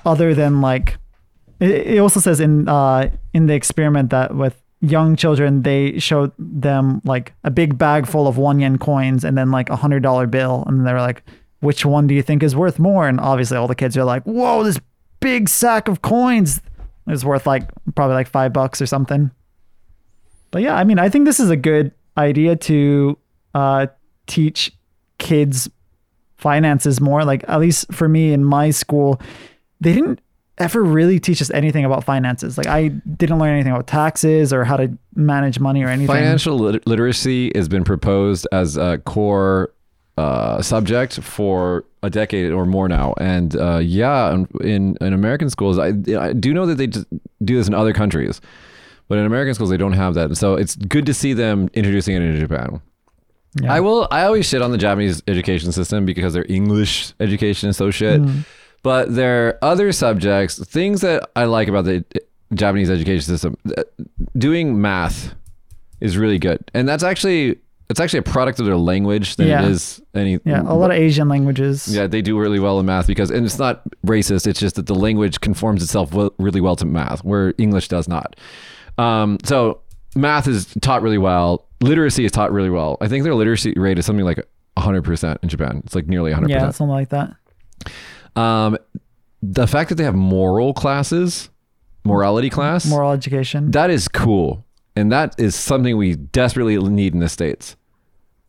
other than like it, also says in uh in the experiment that with young children they showed them like a big bag full of one yen coins and then like a hundred dollar bill. And they're like which one do you think is worth more? And obviously all the kids are like whoa this big sack of coins is worth like probably like five bucks or something. But yeah i mean i think this is a good idea to uh teach kids finances more. Like at least for me in my school they didn't ever really teach us anything about finances. Like i didn't learn anything about taxes or how to manage money or anything. Financial lit- literacy has been proposed as a core uh, subject for a decade or more now. And uh, yeah, in, in in American schools, I, I do know that they do this in other countries, but in American schools they don't have that. And so it's good to see them introducing it into Japan. Yeah. I will. I always shit on the Japanese education system because their English education is so shit. But there are other subjects, things that I like about the Japanese education system. Uh, Doing math is really good, and that's actually it's actually a product of their language than Yeah. it is any. yeah a lot of asian languages Yeah, they do really well in math because, and it's not racist. It's just that the language conforms itself really well to math, where English does not. Um, so math is taught really well. Literacy is taught really well. I think their literacy rate is something like 100% in Japan. It's like nearly 100%. yeah something like that Um, the fact that they have moral classes, morality class, moral education that is cool. and that is something we desperately need in the states.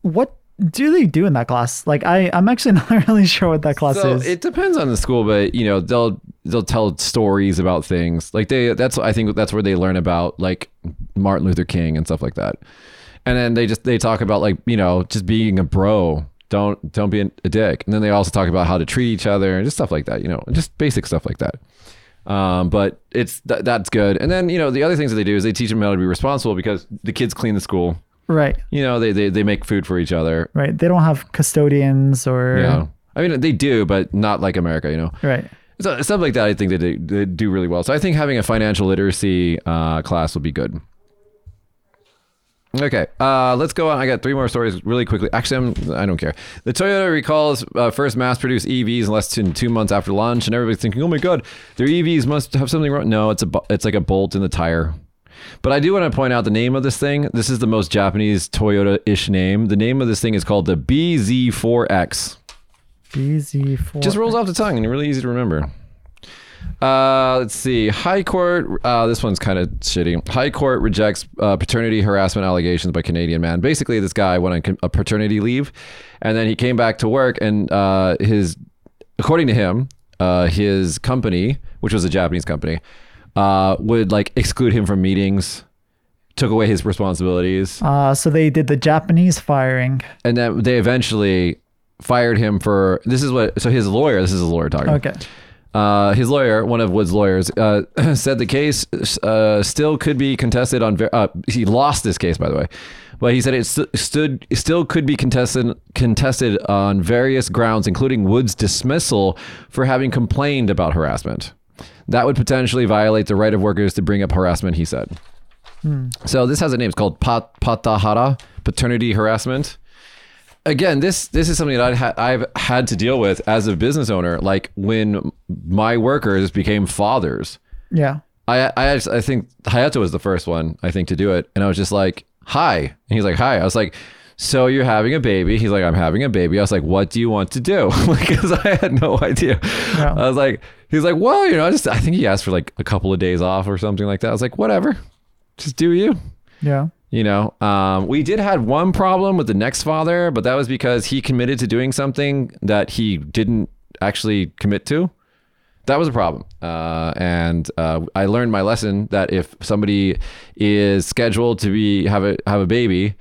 What do they do in that class? Like I, I'm actually not really sure what that class So is. it depends on the school, but you know they'll they'll tell stories about things like they that's I think that's where they learn about like Martin Luther King and stuff like that, and then they just they talk about like you know just being a bro. Don't don't be a dick, and then they also talk about how to treat each other and just stuff like that. You know, just basic stuff like that. Um, but it's th- that's good. And then you know the other things that they do is they teach them how to be responsible because the kids clean the school. Right, You know, they they, they make food for each other. right. They don't have custodians or Yeah, I mean they do, but not like America. You know. right. So, stuff like that, I think they do, they do really well. So I think having a financial literacy uh, class would be good. Okay, uh, let's go on. I got three more stories really quickly. Actually, I'm, I don't care. The Toyota recalls uh, first mass-produced EVs in less than two months after launch, and everybody's thinking, "Oh my god, their EVs must have something wrong." No, it's a it's like a bolt in the tire. But I do want to point out the name of this thing. This is the most Japanese Toyota-ish name. The name of this thing is called the BZ4X. BZ4. Just rolls off the tongue and really easy to remember. Uh, let's see. High Court. Uh, this one's kind of shitty. High Court rejects uh, paternity harassment allegations by Canadian man. Basically, this guy went on a paternity leave, and then he came back to work, and uh, his, according to him, uh, his company, which was a Japanese company, uh, would like exclude him from meetings, took away his responsibilities, Uh, so they did the Japanese firing. and then they eventually fired him for. This is what. So his lawyer. This is a lawyer talking. Okay. Uh, his lawyer, one of Wood's lawyers, uh, said the case uh, still could be contested on. Ver- uh, he lost this case, by the way, but he said it st- stood it still could be contested contested on various grounds, including Wood's dismissal for having complained about harassment. That would potentially violate the right of workers to bring up harassment. He said. Hmm. So this has a name. It's called pat- patahara, paternity harassment again, this this is something that I'd ha- I've had to deal with as a business owner. Like when my workers became fathers, Yeah. I I I think Hayato was the first one I think to do it, and I was just like, "Hi," and he's like, "Hi." I was like. So you're having a baby? He's like, I'm having a baby. I was like, what do you want to do? Because I had no idea. Yeah. I was like, he's like, well, you know, I just I think he asked for like a couple of days off or something like that. I was like, whatever, just do you Yeah. you know um, we did had one problem with the next father but that was because he committed to doing something that he didn't actually commit to that was a problem uh, and uh, i learned my lesson that if somebody is scheduled to be have a have a baby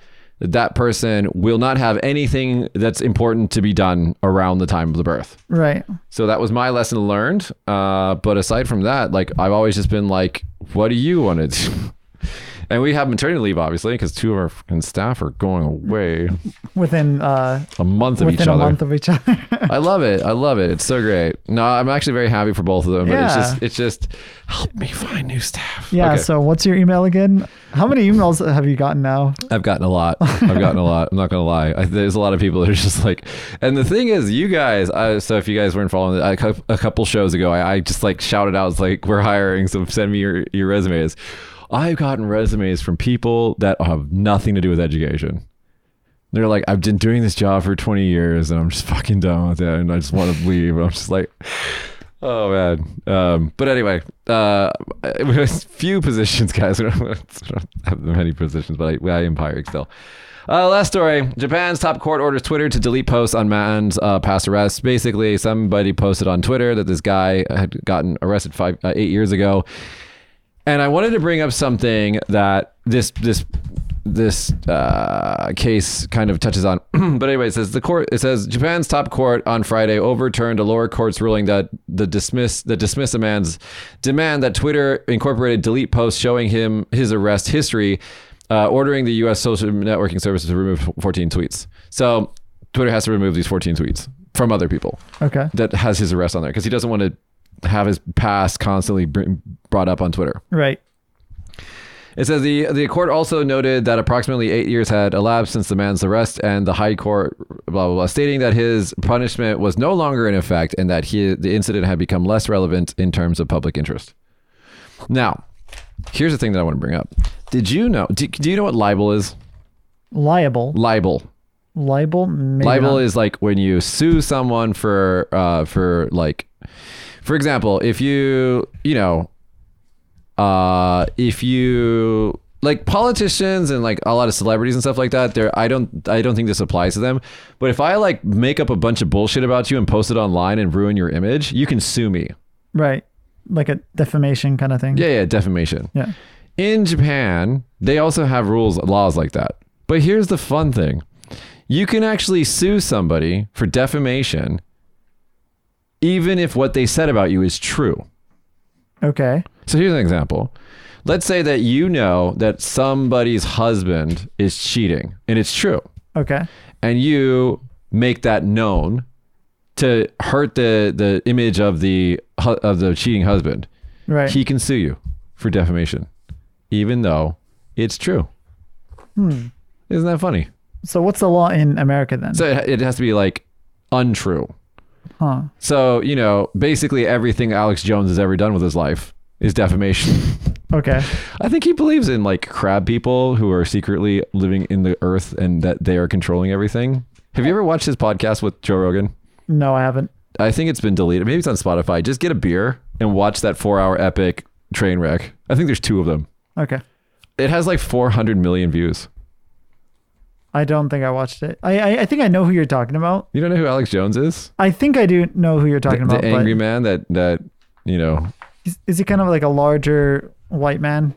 that person will not have anything that's important to be done around the time of the birth. Right. so that was my lesson learned. Uh, but aside from that like i've always just been like what do you want to do and we have maternity leave obviously because two of our fucking staff are going away Within uh a month of each within a other month of each other. i love it i love it it's so great no i'm actually very happy for both of them but it's Yeah. just it's just help me find new staff yeah. Okay. So what's your email again? How many emails have you gotten now? I've gotten a lot. I've gotten a lot. I'm not gonna lie. I, there's a lot of people that are just like, and the thing is, you guys. I, so if you guys weren't following, I, a couple shows ago, I, I just like shouted out, like, "We're hiring, so send me your your resumes." I've gotten resumes from people that have nothing to do with education. They're like, I've been doing this job for 20 years, and I'm just fucking done with it, and I just want to leave. I'm just like, Oh man. Um, but anyway, uh, few positions, guys. We don't have many positions, but I, I am hiring still. Uh, last story: Japan's top court orders Twitter to delete posts on Man's uh, past arrests. Basically, somebody posted on Twitter that this guy had gotten arrested five, uh, eight years ago, and I wanted to bring up something that this this this uh, case kind of touches on. but anyway, it says the court. It says Japan's top court on Friday overturned a lower court's ruling that the dismiss the dismiss a man's demand that Twitter incorporated delete posts showing him his arrest history, uh, ordering the U.S. social networking services to remove 14 tweets. So Twitter has to remove these 14 tweets from other people Okay. that has his arrest on there because he doesn't want to have his past constantly br- brought up on Twitter. Right. It says the the court also noted that approximately eight years had elapsed since the man's arrest, and the high court blah blah blah, stating that his punishment was no longer in effect and that he the incident had become less relevant in terms of public interest. Now, here's the thing that I want to bring up. Did you know? Do, do you know what libel is? Liable. Libel. Libel. Libel not. is like when you sue someone for uh for like for example if you you know uh if you like politicians and like a lot of celebrities and stuff like that there i don't i don't think this applies to them but if i like make up a bunch of bullshit about you and post it online and ruin your image you can sue me Right. Like a defamation kind of thing. yeah yeah defamation Yeah. in japan they also have rules laws like that but here's the fun thing you can actually sue somebody for defamation even if what they said about you is true Okay. So here's an example. Let's say that you know that somebody's husband is cheating and it's true. Okay. And you make that known to hurt the the image of the of the cheating husband. Right. He can sue you for defamation even though it's true. Hmm. Isn't that funny? so what's the law in America then? So it, it has to be like untrue. huh. So, you know, basically everything Alex Jones has ever done with his life is defamation. Okay. I think he believes in like crab people who are secretly living in the earth and that they are controlling everything. Have you ever watched his podcast with Joe Rogan? No, I haven't. I think it's been deleted. Maybe it's on Spotify. Just get a beer and watch that four hour epic train wreck. I think there's two of them. Okay. It has like 400 million views. I don't think I watched it. I, I I think I know who you're talking about. You don't know who Alex Jones is? I think I do know who you're The, talking the about. angry but man that, that, you know, is, is he kind of like a larger white man?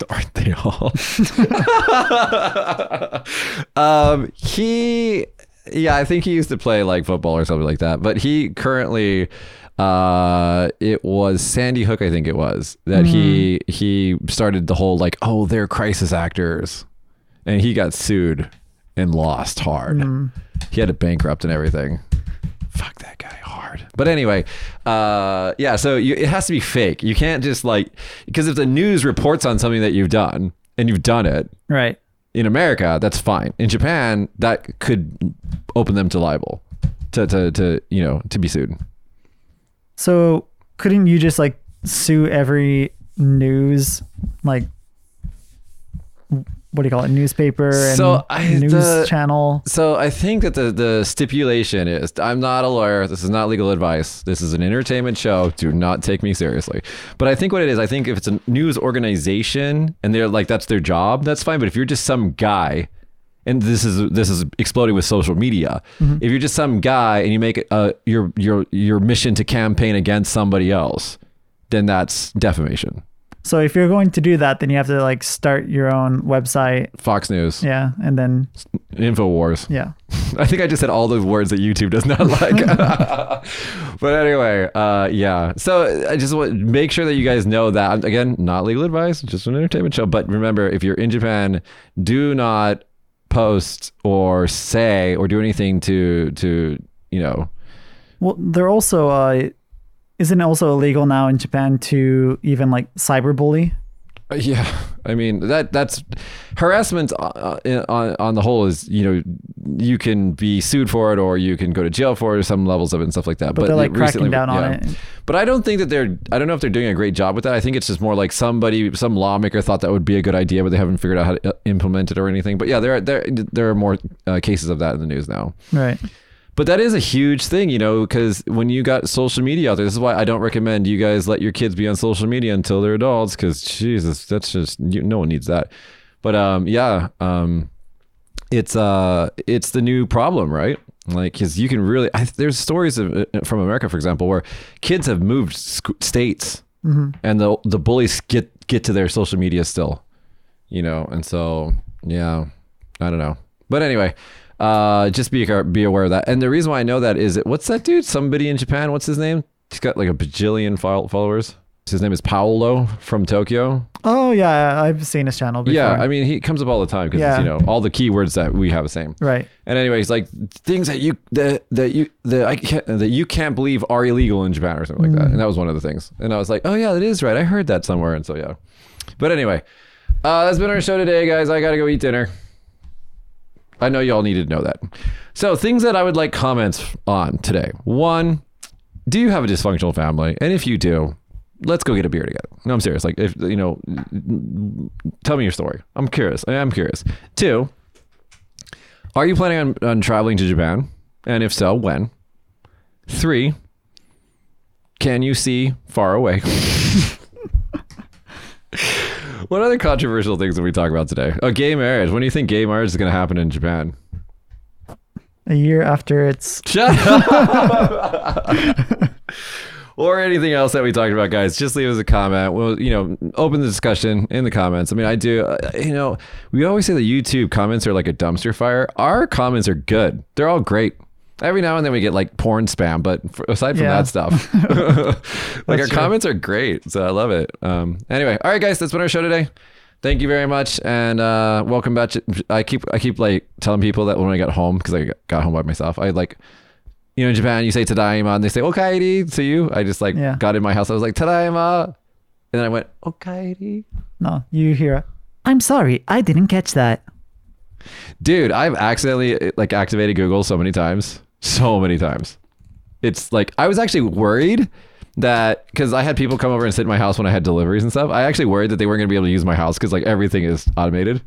aren't they all? um, he, yeah, I think he used to play like football or something like that. But he currently, uh, it was Sandy Hook, I think it was that he he started the whole like, oh, they're crisis actors, and he got sued and lost hard. He had to bankrupt and everything. Fuck that guy hard. But anyway, uh, yeah. So you, it has to be fake. You can't just like because if the news reports on something that you've done and you've done it Right. in America, that's fine. In Japan, that could open them to libel, to to to you know to be sued. So couldn't you just like sue every news like what do you call it newspaper and So, I- news the- channel? So I think that the the stipulation is I'm not a lawyer. This is not legal advice. This is an entertainment show. Do not take me seriously. But I think what it is, I think if it's a news organization and they're like that's their job, that's fine. But if you're just some guy, and this is this is exploding with social media. If you're just some guy and you make uh, your your your mission to campaign against somebody else, then that's defamation. So if you're going to do that, then you have to like start your own website. Fox News, Yeah, and then Infowars. yeah. I think I just said all the words that YouTube does not like. but anyway, uh, yeah. So I just want make sure that you guys know that again, not legal advice, just an entertainment show. But remember, if you're in Japan, do not post or say or do anything to to you know. Well, they're also uh, isn't it also illegal now in Japan to even like cyberbully? Uh, Yeah, I mean that that's harassment uh, uh, on on the whole is you know you can be sued for it or you can go to jail for it some levels of it and stuff like that. But, they're like recently- cracking down on it. But I don't think that they're. I don't know if they're doing a great job with that. I think it's just more like somebody, some lawmaker thought that would be a good idea, but they haven't figured out how to implement it or anything. But yeah, there are there there are more uh, cases of that in the news now. Right. But that is a huge thing, you know, because when you got social media out there, this is why I don't recommend you guys let your kids be on social media until they're adults, because Jesus, that's just you, no one needs that. But um, yeah, um, it's uh, it's the new problem, right? Like, because you can really, I, there's stories of, uh, from America, for example, where kids have moved sc- states, and the the bullies get get to their social media still, you know, and so yeah, I don't know, but anyway. Uh, just be be aware of that. And the reason why I know that is, what's that dude? Somebody in Japan. What's his name? He's got like a bajillion followers. His name is Paolo from Tokyo. Oh yeah, I've seen his channel before. Yeah, I mean he comes up all the time because Yeah. you know all the keywords that we have the same. right. And anyways, like things that you that that you that I can't that you can't believe are illegal in Japan or something like that. And that was one of the things. And I was like, oh yeah, that is right. I heard that somewhere. And so yeah. But anyway, uh, that's been our show today, guys. I gotta go eat dinner. I know y'all needed to know that. So things that I would like comments on today. One, do you have a dysfunctional family? And if you do, let's go get a beer together. No, I'm serious. Like if you know, tell me your story. I'm curious. I am curious. Two, are you planning on, on traveling to Japan? And if so, when? Three, can you see far away? what other controversial things did we talk about today? Oh, gay marriage. When do you think gay marriage is going to happen in Japan? A year after it's Shut up. or anything else that we talked about, guys. Just leave us a comment. We'll, you know, open the discussion in the comments. I mean, I do, uh, you know, we always say the YouTube comments are like a dumpster fire. Our comments are good. They're all great. Every now and then we get like porn spam, but aside from Yeah. that stuff, like our true. comments are great. So I love it. Um, anyway, all right, guys, that's been our show today. Thank you very much, and uh, welcome back. To, I keep I keep like telling people that when I got home because I got home by myself, I like you know, in Japan, you say tadaima, and they say okaeri to you. I just like Yeah. got in my house. I was like tadaima, and then I went okaeri. no, you hear. I'm sorry, I didn't catch that. Dude, I've accidentally like activated Google so many times, so many times. It's like I was actually worried that because I had people come over and sit in my house when I had deliveries and stuff. I actually worried that they weren't gonna be able to use my house because like everything is automated.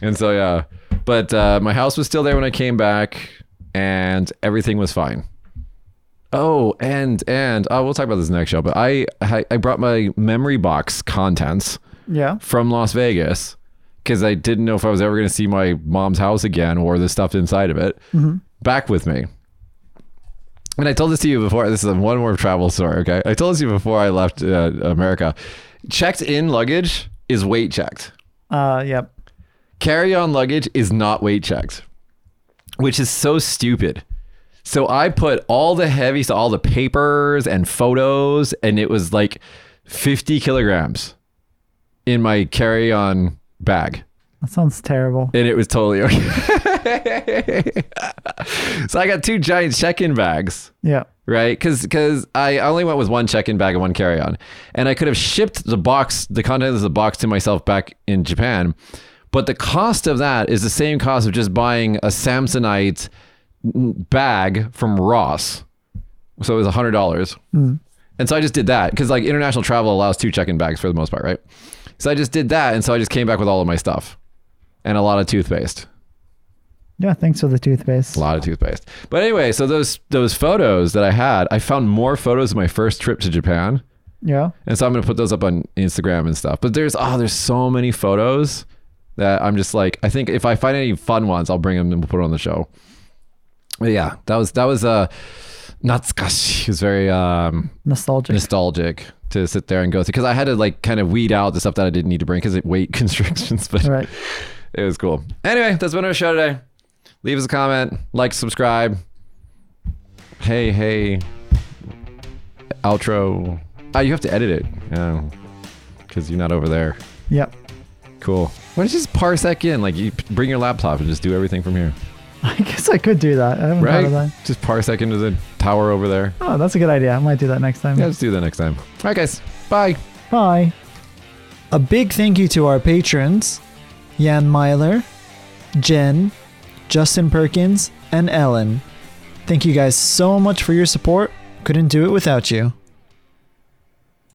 And so yeah, but uh, my house was still there when I came back, and everything was fine. Oh, and and uh, we'll talk about this next show. But I I, I brought my memory box contents Yeah. from Las Vegas because I didn't know if I was ever going to see my mom's house again or the stuff inside of it back with me. And I told this to you before. This is one more travel story. Okay, I told this to you before I left uh, America. Checked in luggage is weight checked. Uh, yep. Carry on luggage is not weight checked, which is so stupid. So I put all the heavy, so all the papers and photos, and it was like 50 kilograms in my carry on bag. That sounds terrible. And it was totally okay. so I got two giant check in bags Yeah. right? Because because I only went with one check-in bag and one carry-on, and I could have shipped the box, the contents of the box, to myself back in Japan, but the cost of that is the same cost of just buying a Samsonite bag from Ross. So it was hundred dollars, hmm. and so I just did that because like international travel allows two check-in bags for the most part, right? So I just did that, and so I just came back with all of my stuff and a lot of toothpaste. Yeah. Thanks for the toothpaste. A lot of toothpaste. But anyway, so those those photos that I had, I found more photos of my first trip to Japan. Yeah. And so I'm gonna put those up on Instagram and stuff. But there's oh, there's so many photos that I'm just like, I think if I find any fun ones, I'll bring them and we'll put it on the show. But yeah, that was that was uh natsukashi. It was very um Nostalgic. nostalgic to sit there and go through because I had to like kind of weed out the stuff that I didn't need to bring because it weight constrictions. But right. it was cool. Anyway, that's been our show today. Leave us a comment, like, subscribe. Hey, hey. Outro. Ah, you have to edit it. Yeah. Because you're not over there. Yep. Cool. Why don't you just parsec in? Like, you bring your laptop and just do everything from here. I guess I could do that. I haven't thought of Right? that. Just parsec into the tower over there. Oh, that's a good idea. I might do that next time. Yeah, let's do that next time. All right, guys. Bye. Bye. A big thank you to our patrons Jan Myler, Jen, Justin Perkins, and Ellen. Thank you guys so much for your support. Couldn't do it without you.